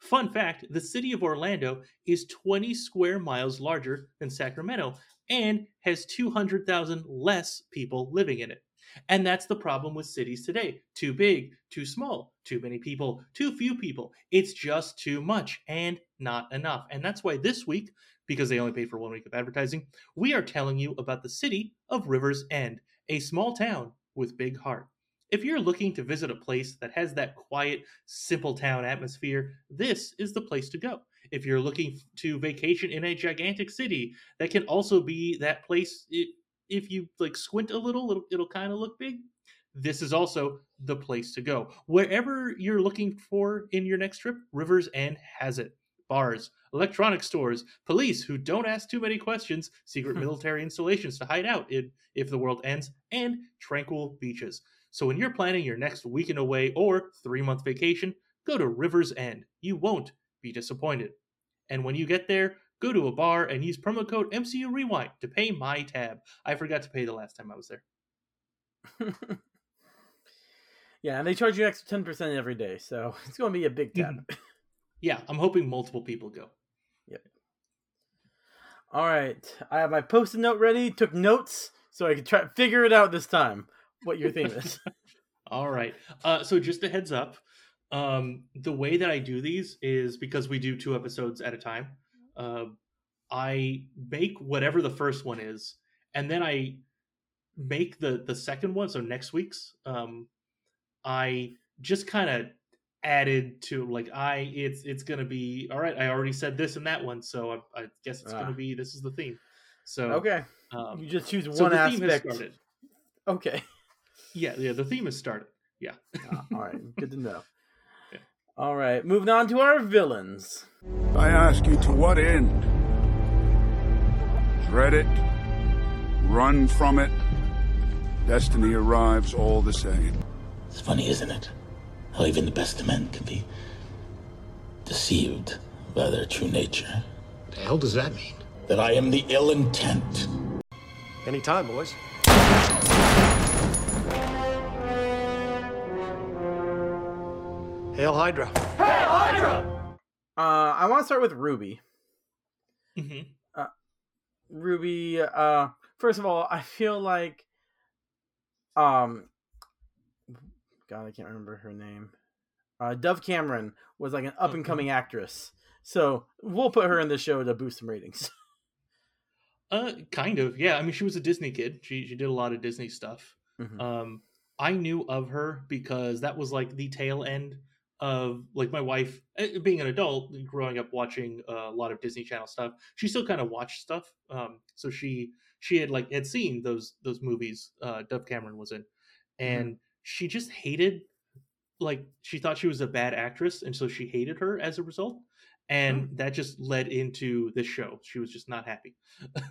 Fun fact the city of Orlando is 20 square miles larger than Sacramento and has 200,000 less people living in it. And that's the problem with cities today. Too big, too small, too many people, too few people. It's just too much and not enough. And that's why this week, because they only pay for one week of advertising, we are telling you about the city of Rivers End, a small town with big heart. If you're looking to visit a place that has that quiet, simple town atmosphere, this is the place to go. If you're looking to vacation in a gigantic city that can also be that place, if you like squint a little, it'll, it'll kind of look big. This is also the place to go. Wherever you're looking for in your next trip, Rivers End has it. Bars, electronic stores, police who don't ask too many questions, secret military installations to hide out in, if the world ends, and tranquil beaches. So when you're planning your next weekend away or three month vacation, go to Rivers End. You won't be disappointed. And when you get there, go to a bar and use promo code MCU Rewind to pay my tab. I forgot to pay the last time I was there. yeah, and they charge you extra ten percent every day, so it's going to be a big tab. Mm-hmm. yeah, I'm hoping multiple people go. Yep. All right, I have my post-it note ready. Took notes so I could try figure it out this time. What your theme is? All right. Uh, so just a heads up, um, the way that I do these is because we do two episodes at a time. Uh, I make whatever the first one is, and then I make the the second one. So next week's, um, I just kind of added to like I it's it's gonna be all right. I already said this and that one, so I, I guess it's ah. gonna be this is the theme. So okay, um, you just choose one so aspect. Okay. Yeah, yeah. The theme has started. Yeah. ah, all right. Good to know. Yeah. All right. Moving on to our villains. I ask you to what end? Dread it, run from it. Destiny arrives all the same. It's funny, isn't it? How even the best of men can be deceived by their true nature. The hell does that mean? That I am the ill intent. Anytime, boys. Hail Hydra. Hail Hydra! Uh, I want to start with Ruby. Mm-hmm. Uh, Ruby, uh, first of all, I feel like, um, God, I can't remember her name. Uh, Dove Cameron was like an up and coming mm-hmm. actress, so we'll put her in the show to boost some ratings. uh, kind of, yeah. I mean, she was a Disney kid. She she did a lot of Disney stuff. Mm-hmm. Um, I knew of her because that was like the tail end of like my wife eh, being an adult growing up watching a lot of disney channel stuff she still kind of watched stuff um so she she had like had seen those those movies uh dove cameron was in mm-hmm. and mm-hmm. she just hated like she thought she was a bad actress and so she hated her as a result and mm-hmm. that just led into this show she was just not happy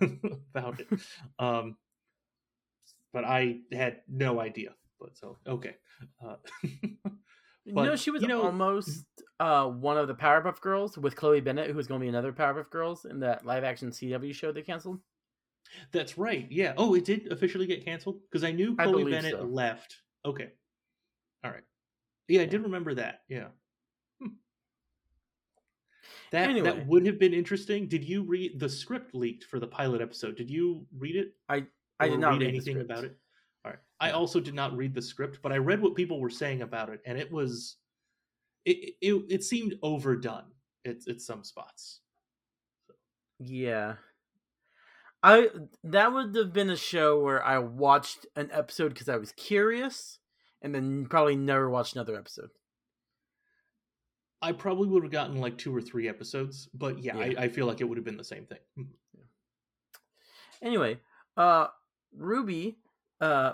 about it um but i had no idea but so okay uh But, no, she was you know, almost uh, one of the Powerpuff Girls with Chloe Bennet, who was going to be another Powerpuff Girls in that live action CW show they canceled. That's right. Yeah. Oh, it did officially get canceled because I knew Chloe I Bennet so. left. Okay. All right. Yeah, I did remember that. Yeah. Hmm. That anyway. that would have been interesting. Did you read the script leaked for the pilot episode? Did you read it? I I did not read anything about it. I also did not read the script, but I read what people were saying about it, and it was it it, it seemed overdone at, at some spots. So. Yeah. I that would have been a show where I watched an episode because I was curious, and then probably never watched another episode. I probably would have gotten like two or three episodes, but yeah, yeah. I, I, feel like it would have been the same thing. Anyway, uh, Ruby uh,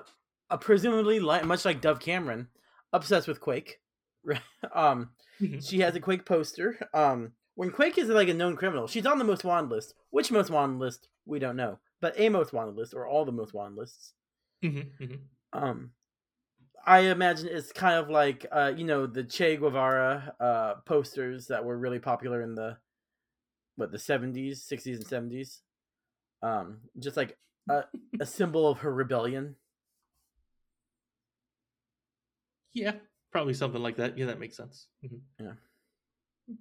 uh presumably like, much like Dove Cameron, obsessed with Quake. um, mm-hmm. she has a Quake poster. Um, when Quake is like a known criminal, she's on the most wanted list. Which most wanted list we don't know, but a most wanted list or all the most wanted lists. Mm-hmm, mm-hmm. Um, I imagine it's kind of like uh, you know the Che Guevara uh, posters that were really popular in the what the seventies, sixties, and seventies. Um, just like a, a symbol of her rebellion. Yeah, probably something like that. Yeah, that makes sense. Mm-hmm. Yeah.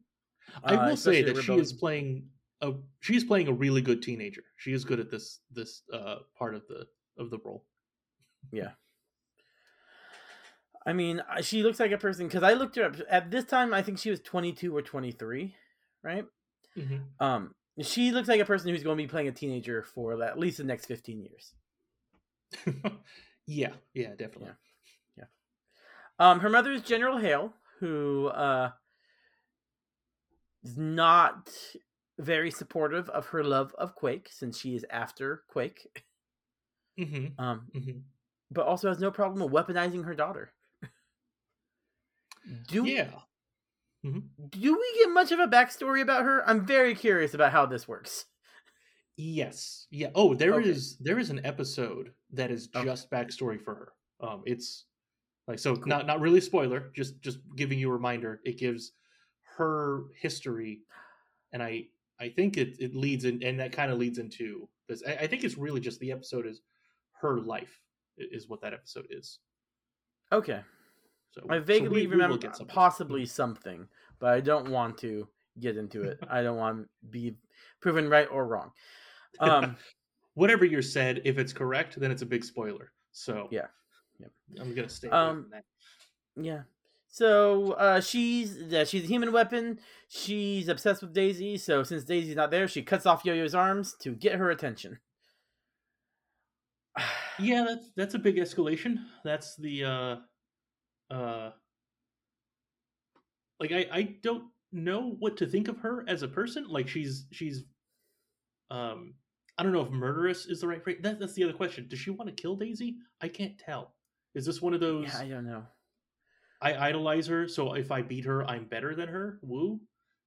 I uh, will say that she is playing a she's playing a really good teenager. She is good at this this uh part of the of the role. Yeah. I mean, she looks like a person because I looked her up at this time. I think she was 22 or 23, right? Mhm. Um, she looks like a person who's going to be playing a teenager for at least the next 15 years. Yeah, yeah, definitely. Um, her mother is General Hale, who uh, is not very supportive of her love of Quake since she is after Quake. Mm-hmm. Um, Mhm. but also has no problem with weaponizing her daughter. Do Yeah. do we get much of a backstory about her? I'm very curious about how this works. Yes. Yeah. Oh, there is Okay. there is an episode that is Okay. just backstory for her. Um, it's like so not not really spoiler, just just giving you a reminder. It gives her history, and I I think it it leads in, and that kind of leads into this. I, I think it's really just the episode is her life is what that episode is. Okay, So I vaguely we- we remember get something. possibly something, but I don't want to get into it. I don't want to be proven right or wrong. Um, Whatever you're said, if it's correct, then it's a big spoiler. So Yeah. Yep. I'm gonna stay Um. Yeah. So uh, she's yeah, she's a human weapon. She's obsessed with Daisy. So since Daisy's not there, she cuts off Yo-Yo's arms to get her attention. Yeah, that's that's a big escalation. That's the uh uh like I I don't know what to think of her as a person. Like she's she's um I don't know if murderous is the right phrase. That, that's the other question. Does she want to kill Daisy? I can't tell. Is this one of those Yeah, I don't know. I idolize her, so if I beat her, I'm better than her? Woo?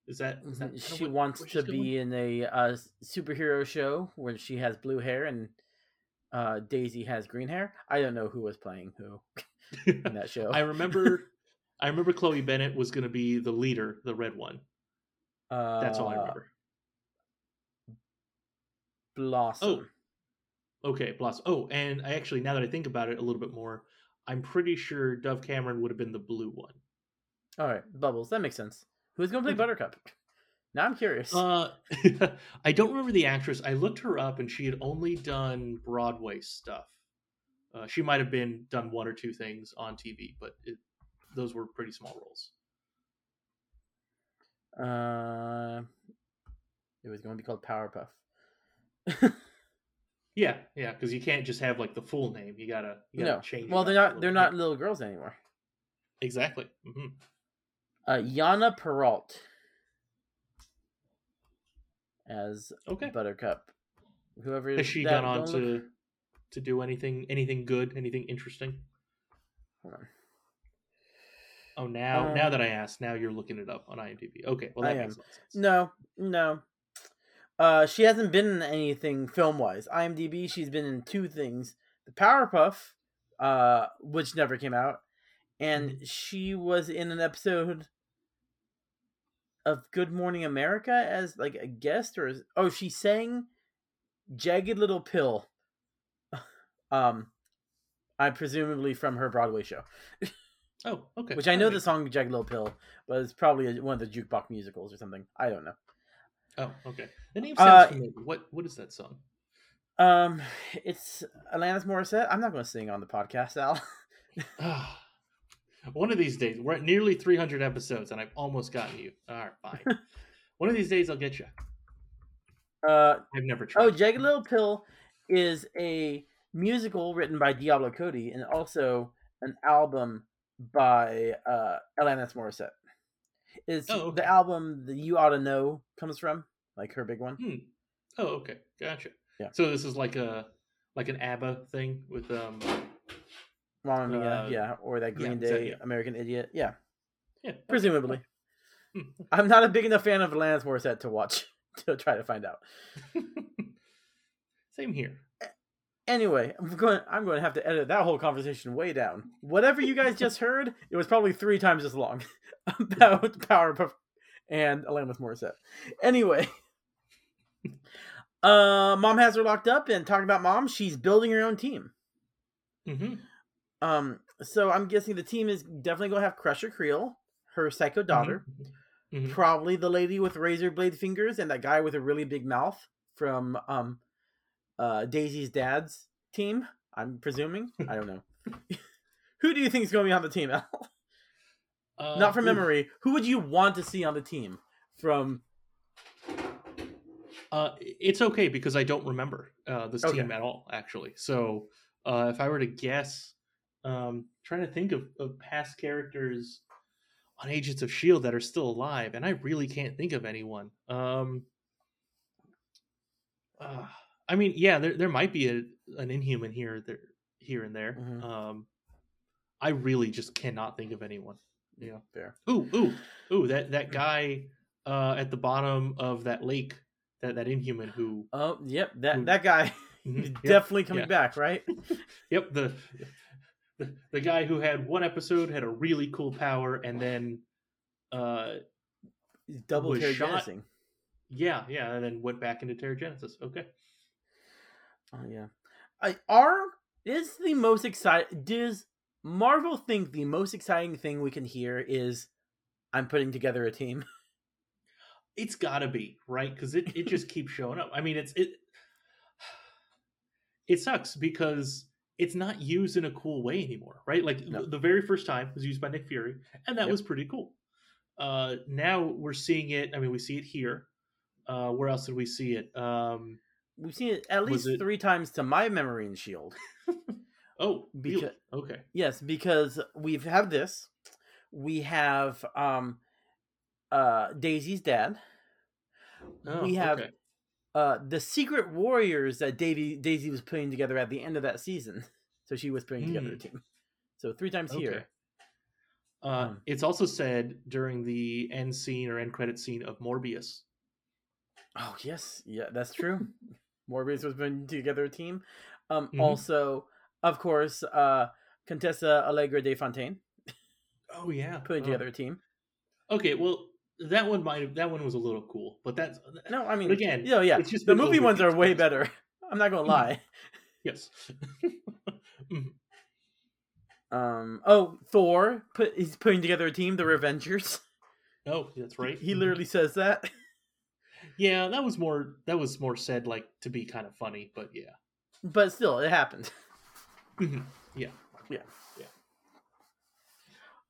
Is that, is that Mm-hmm. She what- wants to going? be in a uh, superhero show where she has blue hair and uh, Daisy has green hair. I don't know who was playing who in that show. I remember I remember Chloe Bennet was going to be the leader, the red one. uh, That's all I remember. Blossom. Okay, Blossom. Oh, and I actually, now that I think about it a little bit more, I'm pretty sure Dove Cameron would have been the blue one. All right, Bubbles. That makes sense. Who's going to play Buttercup? Now I'm curious. Uh, I don't remember the actress. I looked her up, and she had only done Broadway stuff. Uh, she might have been done one or two things on TV, but it, those were pretty small roles. Uh, it was going to be called Powerpuff. Yeah, yeah, because you can't just have like the full name. You gotta, you gotta no, change. well they're not. They're bit. not little girls anymore. exactly. hmm Uh, Yana Perrault as Okay. Buttercup. Whoever Has she gone on to look- to do anything, anything good, anything interesting? Hold on. Oh, now, now Um, that I asked, now you're looking it up on IMDb. Okay, well that makes sense. No, no. Uh, she hasn't been in anything film wise. IMDb, she's been in two things: the Powerpuff, uh, which never came out, and Mm-hmm. she was in an episode of Good Morning America as like a guest, or as, oh, she sang "Jagged Little Pill." um, I presumably from her Broadway show. Oh, okay. Which I know the song "Jagged Little Pill," but it's probably one of the jukebox musicals or something. I don't know. Oh, okay. The name Uh, sounds familiar. What What is that song? Um, it's Alanis Morissette. I'm not going to sing on the podcast, Al. One of these days, we're at nearly 300 episodes, and I've almost gotten you. All right, fine. One of these days, I'll get you. Uh, I've never tried. oh, Jagged Little Pill is a musical written by Diablo Cody and also an album by uh, Alanis Morissette. Is Oh, okay. the album that you ought to know comes from like her big one? Hmm. Oh, okay, gotcha. Yeah. So this is like a like an ABBA thing with um. Mamma Mia, Uh, yeah, or that yeah, Green that- Day yeah. American Idiot, yeah, Yeah. presumably. Hmm. I'm not a big enough fan of Alanis Morissette to watch to try to find out. Same here. Anyway, I'm going. I'm going to have to edit that whole conversation way down. Whatever you guys just heard, it was probably three times as long about Powerpuff and Alanis Morissette. Anyway, uh, mom has her locked up, and talking about mom, she's building her own team. Mm-hmm. Um, so I'm guessing the team is definitely going to have Crusher Creel, her psycho daughter, Mhm. probably the lady with razor blade fingers, and that guy with a really big mouth from um, uh, Daisy's dad's team. I'm presuming. I don't know. Who do you think is going to be on the team, Al? Uh, Not from memory. Who would you want to see on the team from? Uh, it's okay because I don't remember uh, this Okay. team at all, actually. So uh, if I were to guess, um, trying to think of, of past characters on Agents of Shield that are still alive, and I really can't think of anyone. Um, uh, I mean, yeah, there there might be a, an Inhuman here, there, here and there. Mhm. Um, I really just cannot think of anyone. Yeah. Fair. Ooh, ooh, ooh! That that guy uh, at the bottom of that lake, that that Inhuman who Oh, yep. That Who- that guy Mhm, is yep, definitely coming yeah. back, right? Yep, the, the the guy who had one episode had a really cool power, and then, uh, double Was shot- yeah, yeah, and then went back into Terrigenesis. Okay. Oh yeah. I are is the most exciting. Does Marvel think the most exciting thing we can hear is I'm putting together a team? It's got to be right because it, it just keeps showing up. I mean, it's it. It sucks because it's not used in a cool way anymore, right? Like No. the very first time was used by Nick Fury, and that Yep. was pretty cool. Uh, now we're seeing it. I mean, we see it here. Uh, where else did we see it? Um, We've seen it at least it- three times to my memory in Shield. oh. Because- okay. Yes, because we've had this. We have um uh Daisy's dad. Oh, we have okay. uh the secret warriors that Davy Daisy was putting together at the end of that season. So she was putting together a Mm. team. So three times Okay. here. Uh, Um, it's also said during the end scene or end credit scene of Morbius. Oh yes, yeah, that's true. Morbius was putting together a team. Um, Mhm. also, of course, uh, Contessa Allegra de Fontaine Oh yeah, putting Oh. together a team. Okay, well that one might have that one was a little cool, but that's No, I mean, again, yeah, yeah. it's just the movie ones are way better. I'm not gonna lie. yes. Mhm. Um, oh, Thor put he's putting together a team, the Revengers. oh, that's right. He Mhm. literally says that. Yeah, that was more that was more said like to be kind of funny, but yeah. But still, it happened. Mhm. Yeah. Yeah. Yeah.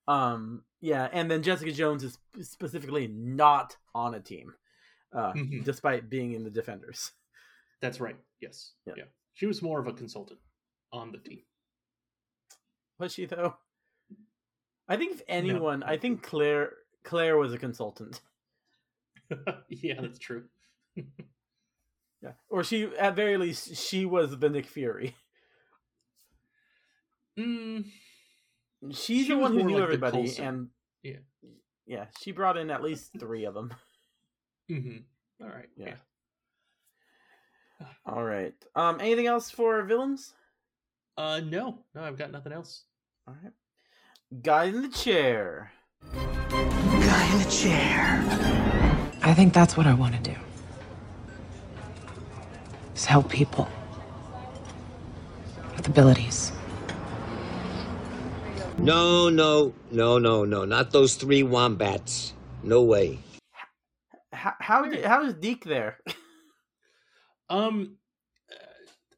Um, yeah, and then Jessica Jones is specifically not on a team, uh, Mhm. despite being in the Defenders. That's right. Yes. Yeah. Yeah. She was more of a consultant on the team. Was she though? I think if anyone, I think Claire Claire was a consultant. yeah, that's true. Yeah, or she at very least she was the Nick Fury. Mm, She's She the one who knew like everybody, and Yeah. yeah, she brought in at least three of them. hmm All right. Yeah. Yeah. All right. Um, anything else for villains? Uh, no, no, I've got nothing else. All right. Guy in the chair. Guy in the chair. I think that's what I want to do. Is help people with abilities. No, no, no, no, no. Not those three wombats. No way. How how, did, how is Deke there? Um, uh,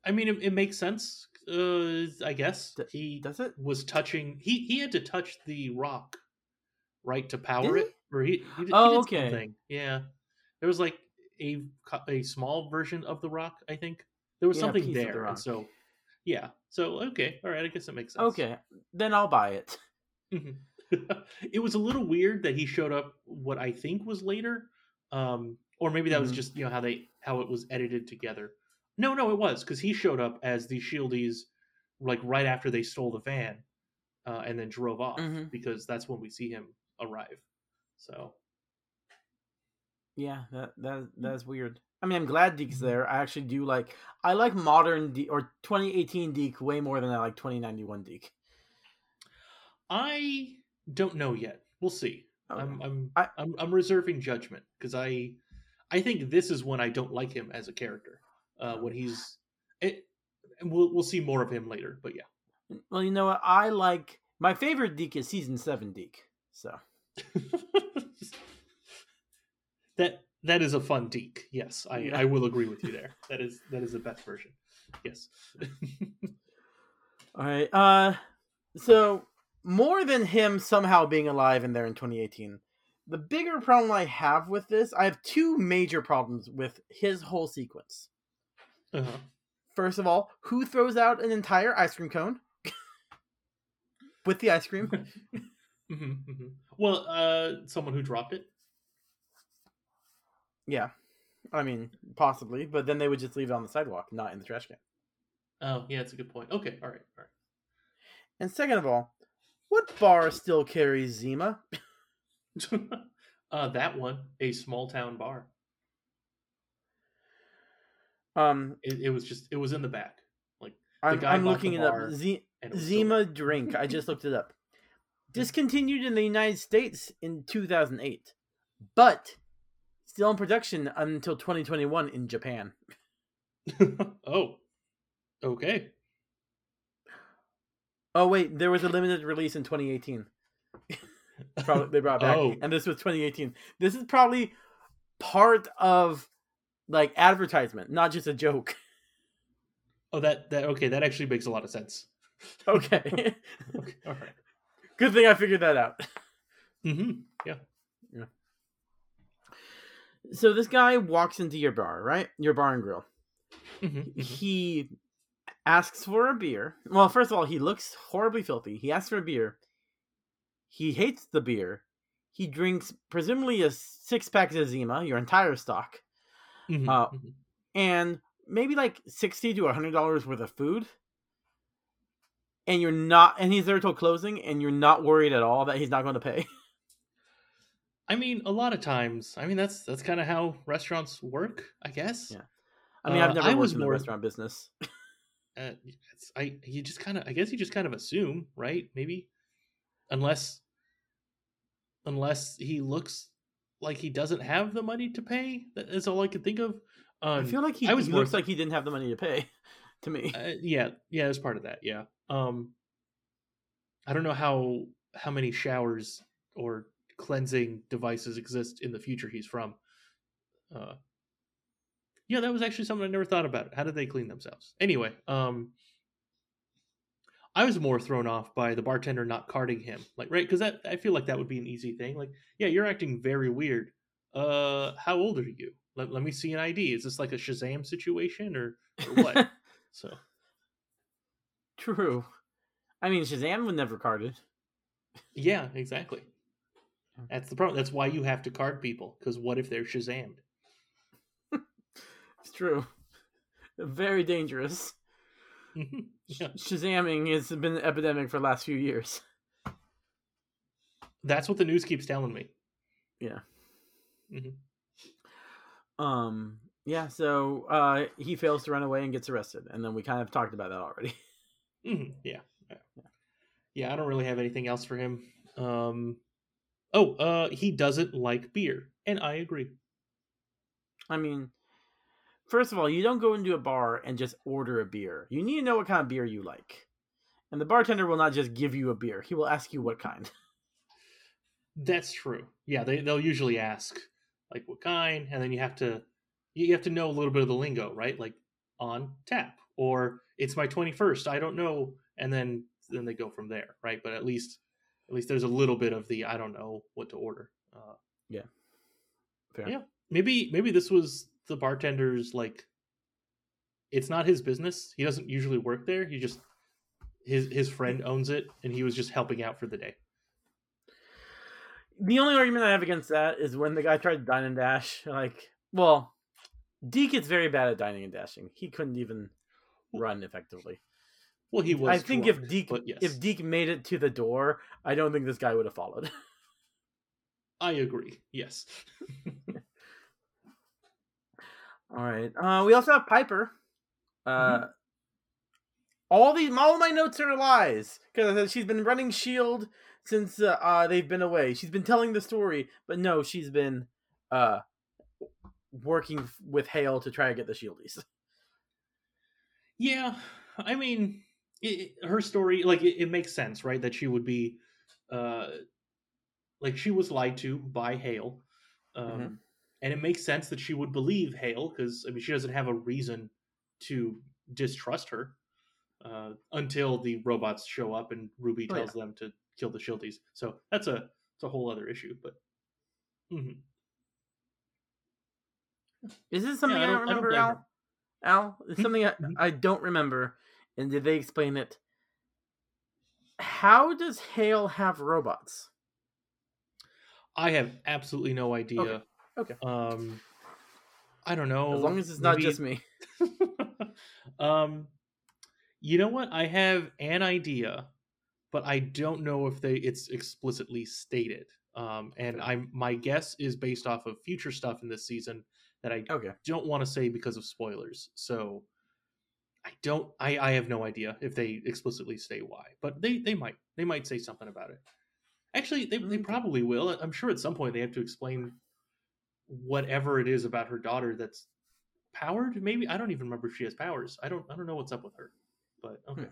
I mean, it, it makes sense. Uh, I guess he does it was touching. He he had to touch the rock, right, to power Did it. Or he, he did, Oh, he okay. something. Yeah, there was like a a small version of the rock. I think there was Yeah, something of the there. so, yeah. So okay, all right. I guess it makes sense. Okay, then I'll buy it. Mhm. it was a little weird that he showed up what I think was later. Um or maybe that was Mhm. just, you know, how they how it was edited together. No, no, it was cuz he showed up as the Shieldies like right after they stole the van uh, and then drove off Mhm. because that's when we see him arrive. So, Yeah, that that that's weird. I mean, I'm glad Deke's there. I actually do like. I like modern Deke or 2018 Deke way more than I like 2091 Deke. I don't know yet. We'll see. Okay. I'm I'm, I- I'm I'm reserving judgment because I I think this is when I don't like him as a character. Uh, when he's it, and we'll we'll see more of him later. But yeah, Well, you know what? I like my favorite Deke is season seven Deke. So that that is a fun Deke. Yes, I Yeah. I will agree with you there. That is that is the best version. Yes. all right. Uh, So more than him somehow being alive in there in 2018, the bigger problem I have with this, I have two major problems with his whole sequence. Uh-huh. First of all, who throws out an entire ice cream cone with the ice cream? hmm hmm Well, uh, someone who dropped it. Yeah. I mean, possibly, but then they would just leave it on the sidewalk, not in the trash can. Oh, yeah, that's a good point. Okay, all right, all And second of all, what bar still carries Zima? uh, that one, a small town bar. Um, It, it was just, it was in the back. Like the I'm, guy I'm looking the it up. Z- it Zima drink. I just looked it up. Discontinued in the United States in 2008, but still in production until 2021 in Japan. oh, okay. Oh wait, there was a limited release in 2018. probably they brought back, Oh. and this was 2018. This is probably part of like advertisement, not just a joke. Oh, that that okay. That actually makes a lot of sense. Okay, Okay, all right. good thing I figured that out. Mm-hmm. Yeah. So this guy walks into your bar, right? Your bar and grill. Mm-hmm. He asks for a beer. Well, first of all, he looks horribly filthy. He asks for a beer. He hates the beer. He drinks presumably a six pack of Zima, your entire stock, Mhm, Uh, mhm. and maybe like sixty to hundred dollars worth of food. And you're not, and he's there till closing, and you're not worried at all that he's not going to pay. I mean, a lot of times. I mean, that's that's kind of how restaurants work, I guess. Yeah. I mean, I've Uh, never I worked was in the more- restaurant business. Uh, it's, I you just kind of I guess you just kind of assume, right? Maybe unless unless he looks like he doesn't have the money to pay. That is all I could think of. Um, I feel like he, I was he looks like he didn't have the money to pay. To me, Uh, yeah, yeah, as part of that. Yeah. Um, I don't know how how many showers or cleansing devices exist in the future he's from. Uh, yeah, that was actually something I never thought about. How did they clean themselves? Anyway, um, I was more thrown off by the bartender not carding him, like right, because that I feel like that would be an easy thing. Like, yeah, you're acting very weird. Uh, how old are you? Let, let me see an ID. Is this like a Shazam situation or, or what? so true. I mean, Shazam would never carded. Yeah, exactly. That's the problem. That's why you have to card people. Because what if they're Shazammed? It's true. Very dangerous. Yeah. Shazamming has been an epidemic for the last few years. That's what the news keeps telling me. Yeah. Mhm. Um. Yeah. So uh, he fails to run away and gets arrested, and then we kind of talked about that already. Mhm. Yeah. yeah. Yeah, I don't really have anything else for him. Um. Oh, uh, he doesn't like beer, and I agree. I mean, first of all, you don't go into a bar and just order a beer. You need to know what kind of beer you like. And the bartender will not just give you a beer. He will ask you what kind. That's true. Yeah, they they'll usually ask like what kind, and then you have to you have to know a little bit of the lingo, right? Like on tap or it's my twenty first. I don't know, and then then they go from there, right? But at least at least there's a little bit of the I don't know what to order. Uh, Yeah. Fair. yeah, maybe maybe this was the bartender's like. It's not his business. He doesn't usually work there. He just his his friend owns it, and he was just helping out for the day. The only argument I have against that is when the guy tried to dine and dash. Like, well, Deke is very bad at dining and dashing. He couldn't even run effectively. Well, he was. I think drunk, if Deke yes. if Deke made it to the door, I don't think this guy would have followed. I agree. Yes. All right. Uh, we also have Piper. Uh, all these, all my notes are lies because she's been running Shield since uh, uh, they've been away. She's been telling the story, but no, she's been uh, working with Hale to try to get the Shieldies. Yeah, I mean, it, it- her story, like, it, it makes sense, right? That she would be, uh, like, she was lied to by Hale, um, Mhm. and it makes sense that she would believe Hale because I mean, she doesn't have a reason to distrust her. uh, until the robots show up and Ruby Oh, tells them to kill the Shieldies. So that's a it's a whole other issue. But mhm. Is this something Yeah, I I, don't- don't I don't remember, Al? Al, it's Hmm? something I, I don't remember. And did they explain it? How does Hale have robots? I have absolutely no idea. Okay. Um, I don't know. As long as it's not maybe- just me. um, you know what? I have an idea, but I don't know if they it's explicitly stated. Um, and I'm my guess is based off of future stuff in this season that I Okay. don't want to say because of spoilers. So I don't. I I have no idea if they explicitly say why, but they they might they might say something about it. Actually, they they probably will. I'm sure at some point they have to explain whatever it is about her daughter that's powered. Maybe I don't even remember if she has powers. I don't I don't know what's up with her. But okay.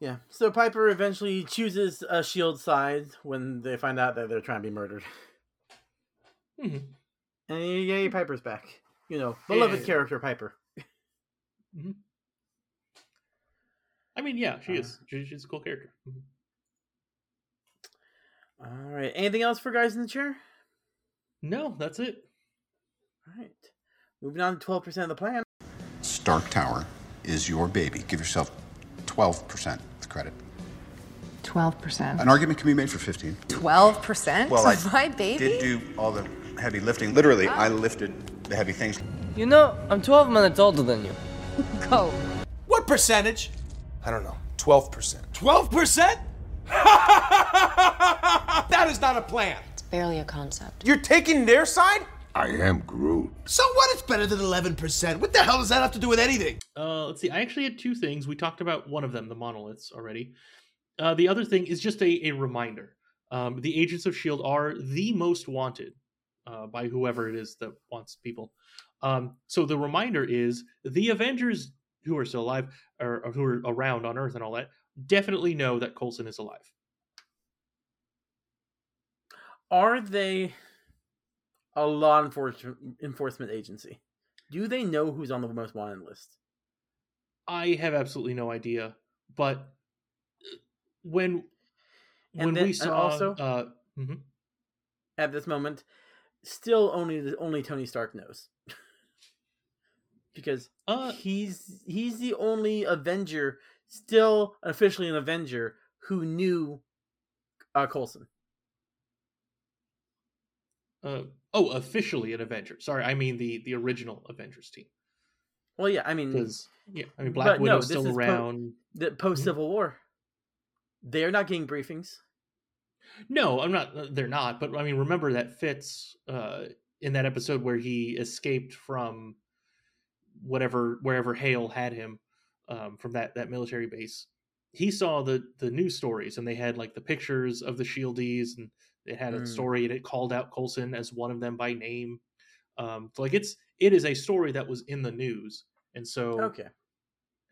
Yeah. So Piper eventually chooses a shield side when they find out that they're trying to be murdered. Mhm. And yay, Piper's back. You know, beloved character Piper. I mean, yeah, she Uh, is. She, she's a cool character. Mhm. All right. Anything else for guys in the chair? No, that's it. All right. Moving on to twelve percent of the plan. Stark Tower is your baby. Give yourself 12% of credit. 12%. An argument can be made for 15. 12%? Well, I My baby? did do all the heavy lifting. Literally, I lifted the heavy things. You know, I'm 12 minutes older than you. Go. What percentage? I don't know. 12%. 12%? that is not a plan. It's barely a concept. You're taking their side? I am Groot. So what? It's better than 11%. What the hell does that have to do with anything? Uh, let's see. I actually had two things. We talked about one of them, the monoliths, already. Uh, the other thing is just a, a reminder. Um, the Agents of S.H.I.E.L.D. are the most wanted uh, by whoever it is that wants people. Um, so the reminder is the Avengers who are still alive or, or who are around on Earth and all that definitely know that Coulson is alive. Are they a law enforcement enforcement agency? Do they know who's on the most wanted list? I have absolutely no idea, but uh, when And when then- we saw also- uh, mhm. At this moment, still only only Tony Stark knows. Because Uh, he's he's the only Avenger, still officially an Avenger, who knew uh, Coulson. Uh, oh, officially an Avenger. Sorry, I mean the the original Avengers team. Well, yeah, I mean, yeah, I mean, Black no, Widow's this still is po- around. the post Civil War. They're not getting briefings. No, I'm not. uh, They're not. But I mean, remember that Fitz uh, in that episode where he escaped from whatever wherever Hale had him um, from that that military base. He saw the the news stories, and they had like the pictures of the Shieldies, and they had a Mm. story, and it called out Coulson as one of them by name. Um, so like it's it is a story that was in the news, and so Okay.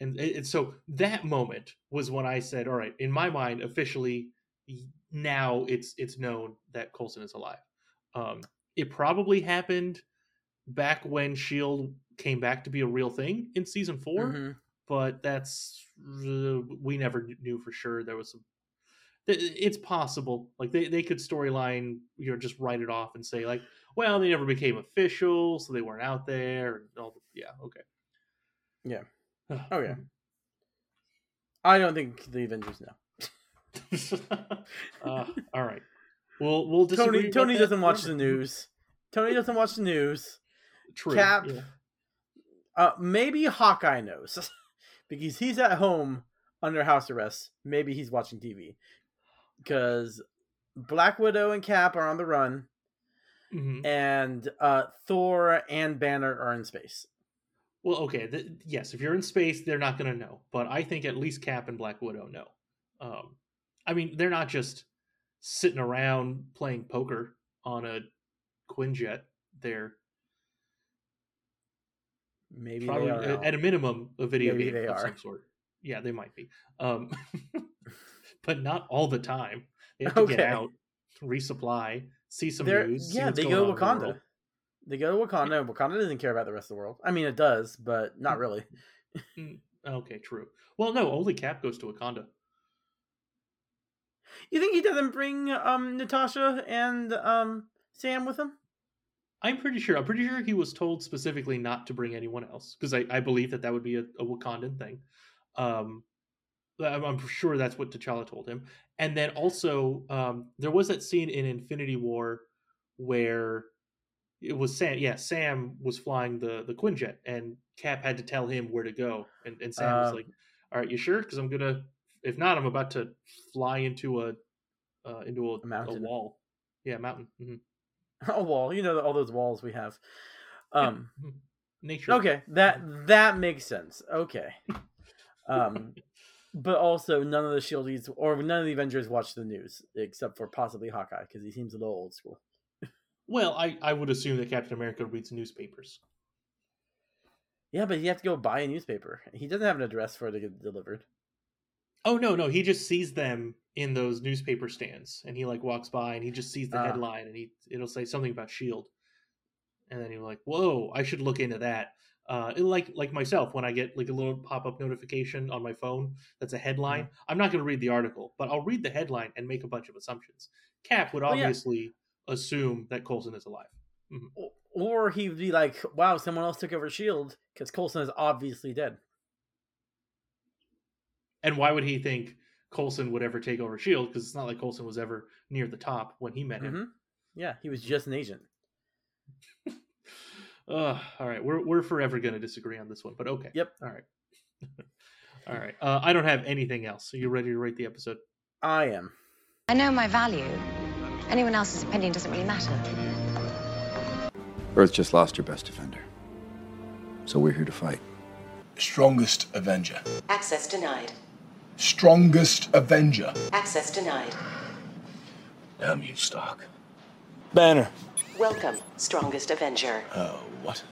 and, and so that moment was when I said, "All right, in my mind, officially, now it's it's known that Coulson is alive." Um, it probably happened back when Shield came back to be a real thing in season 4 Mhm. but that's uh, we never knew for sure. There was some. It's possible, like they, they could storyline, you know, just write it off and say like, well, they never became official, so they weren't out there. And all the, yeah, okay. Yeah. Oh yeah. I don't think the Avengers know. Uh, all right. We'll we'll. Tony Tony doesn't watch the news. Tony doesn't watch the news. True, Cap. yeah. Uh, maybe Hawkeye knows because he's at home under house arrest. Maybe he's watching TV because Black Widow and Cap are on the run, Mhm. and uh, Thor and Banner are in space. Well, okay. th- yes, if you're in space, they're not going to know. But I think at least Cap and Black Widow know. Um, I mean, they're not just sitting around playing poker on a Quinjet. They're Maybe probably, they are. at- a minimum, a video Maybe game of are. some sort. Yeah, they might be. Um, but not all the time. They have to get out, resupply, see some They're- news. yeah, they go to in the Wakanda. They go to Wakanda. Wakanda doesn't care about the rest of the world. I mean, it does, but Mm. not really. Mm, okay, true. Well, no, only Cap goes to Wakanda. You think he doesn't bring um Natasha and um Sam with him? I'm pretty sure. I'm pretty sure he was told specifically not to bring anyone else because I, I believe that that would be a, a Wakandan thing. Um, I'm, I'm sure that's what T'Challa told him. And then also, um, there was that scene in Infinity War where it was Sam. Yeah, Sam was flying the the Quinjet, and Cap had to tell him where to go, and, and Sam was Um, like, "All right, you sure? Because I'm gonna. If not, I'm about to fly into a uh, into a, a, mountain. wall. Yeah, mountain. hmm Oh wall, you know all those walls we have. Um, Nature. okay, that that makes sense. Okay, um, but also none of the Shieldies or none of the Avengers watch the news except for possibly Hawkeye because he seems a little old school. Well, I, I would assume that Captain America reads newspapers. Yeah, but you have to go buy a newspaper. He doesn't have an address for it to get delivered. Oh no, no, he just sees them in those newspaper stands, and he like walks by and he just sees the Ah. headline, and he it'll say something about Shield, and then he's like, "Whoa, I should look into that." Uh, like like myself, when I get like a little pop up notification on my phone that's a headline, I'm not going to read the article, but I'll read the headline and make a bunch of assumptions. Cap would Well, yeah. obviously assume that Coulson is alive. Mhm. Or he'd be like, "Wow, someone else took over Shield because Coulson is obviously dead." And why would he think Coulson would ever take over Shield? Because it's not like Coulson was ever near the top when he met him. Mhm. Yeah, he was just an agent. Ugh, all right, we're we're forever going to disagree on this one, but okay. Yep. All right. all right. Uh, I don't have anything else. Are you ready to rate the episode? I am. I know my value. Anyone else's opinion doesn't really matter. Earth just lost her best defender. So we're here to fight. Strongest Avenger. Access denied. Strongest Avenger. Access denied. Damn you, Stark. Banner. Welcome, strongest Avenger. Oh, what?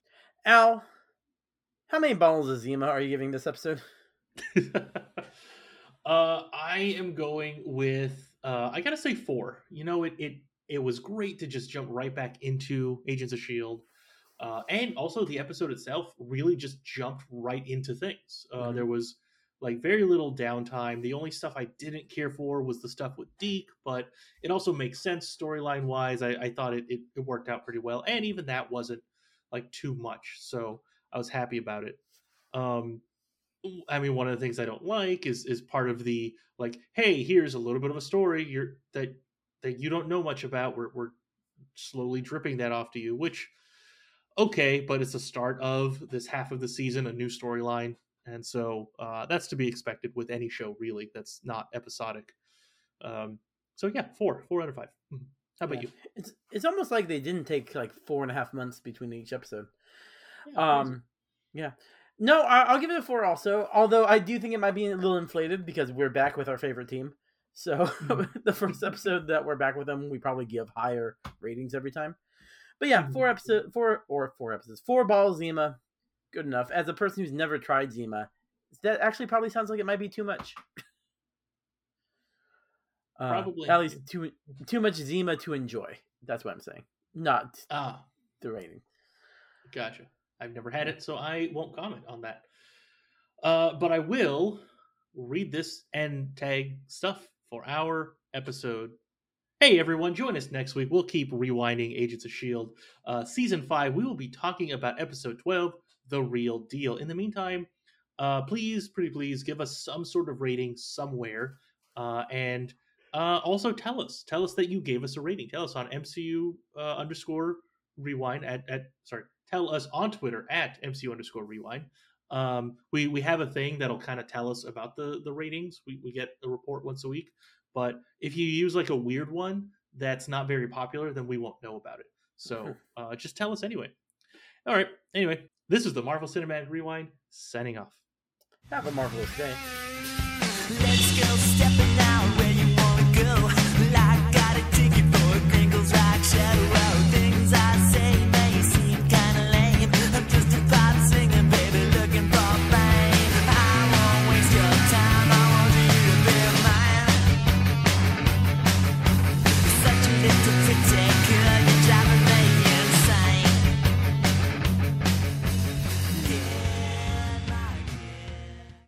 Al, how many bottles of Zima are you giving this episode? Uh, I am going with uh, I gotta say four. You know, it it it was great to just jump right back into Agents of Shield, uh, and also the episode itself really just jumped right into things. Uh, Mhm. There was like very little downtime. The only stuff I didn't care for was the stuff with Deke, but it also makes sense storyline wise. I, I thought it, it it worked out pretty well, and even that wasn't like too much. So I was happy about it. Um, I mean, one of the things I don't like is is part of the like, hey, here's a little bit of a story you're that that you don't know much about. We're we're slowly dripping that off to you, which okay, but it's the start of this half of the season, a new storyline, and so uh, that's to be expected with any show really that's not episodic. Um, so yeah, four, four out of five. Mhm. How about Yeah. you? It's it's almost like they didn't take like four and a half months between each episode. Yeah, Um, yeah. No, I, I'll give it a four. Also, although I do think it might be a little inflated because we're back with our favorite team. So Mm-hmm. the first episode that we're back with them, we probably give higher ratings every time. But yeah, four episode, four or four episodes, four balls Zima, good enough. As a person who's never tried Zima, that actually probably sounds like it might be too much. Uh, Probably. at least too too much Zima to enjoy. That's what I'm saying. Not Ah, the rating. Gotcha. I've never had it, so I won't comment on that. Uh, but I will read this end tag stuff for our episode. Hey everyone, join us next week. We'll keep rewinding Agents of S.H.I.E.L.D. Uh, season 5, we will be talking about episode 12, The Real Deal. In the meantime, uh, please, pretty please, give us some sort of rating somewhere. Uh, and uh, also tell us, tell us that you gave us a rating. Tell us on MCU uh, underscore rewind at, at sorry tell us on twitter at mcu underscore rewind um we we have a thing that'll kind of tell us about the the ratings we, we get a report once a week but if you use like a weird one that's not very popular then we won't know about it so uh just tell us anyway all right anyway this is the marvel cinematic rewind signing off Have a marvelous day.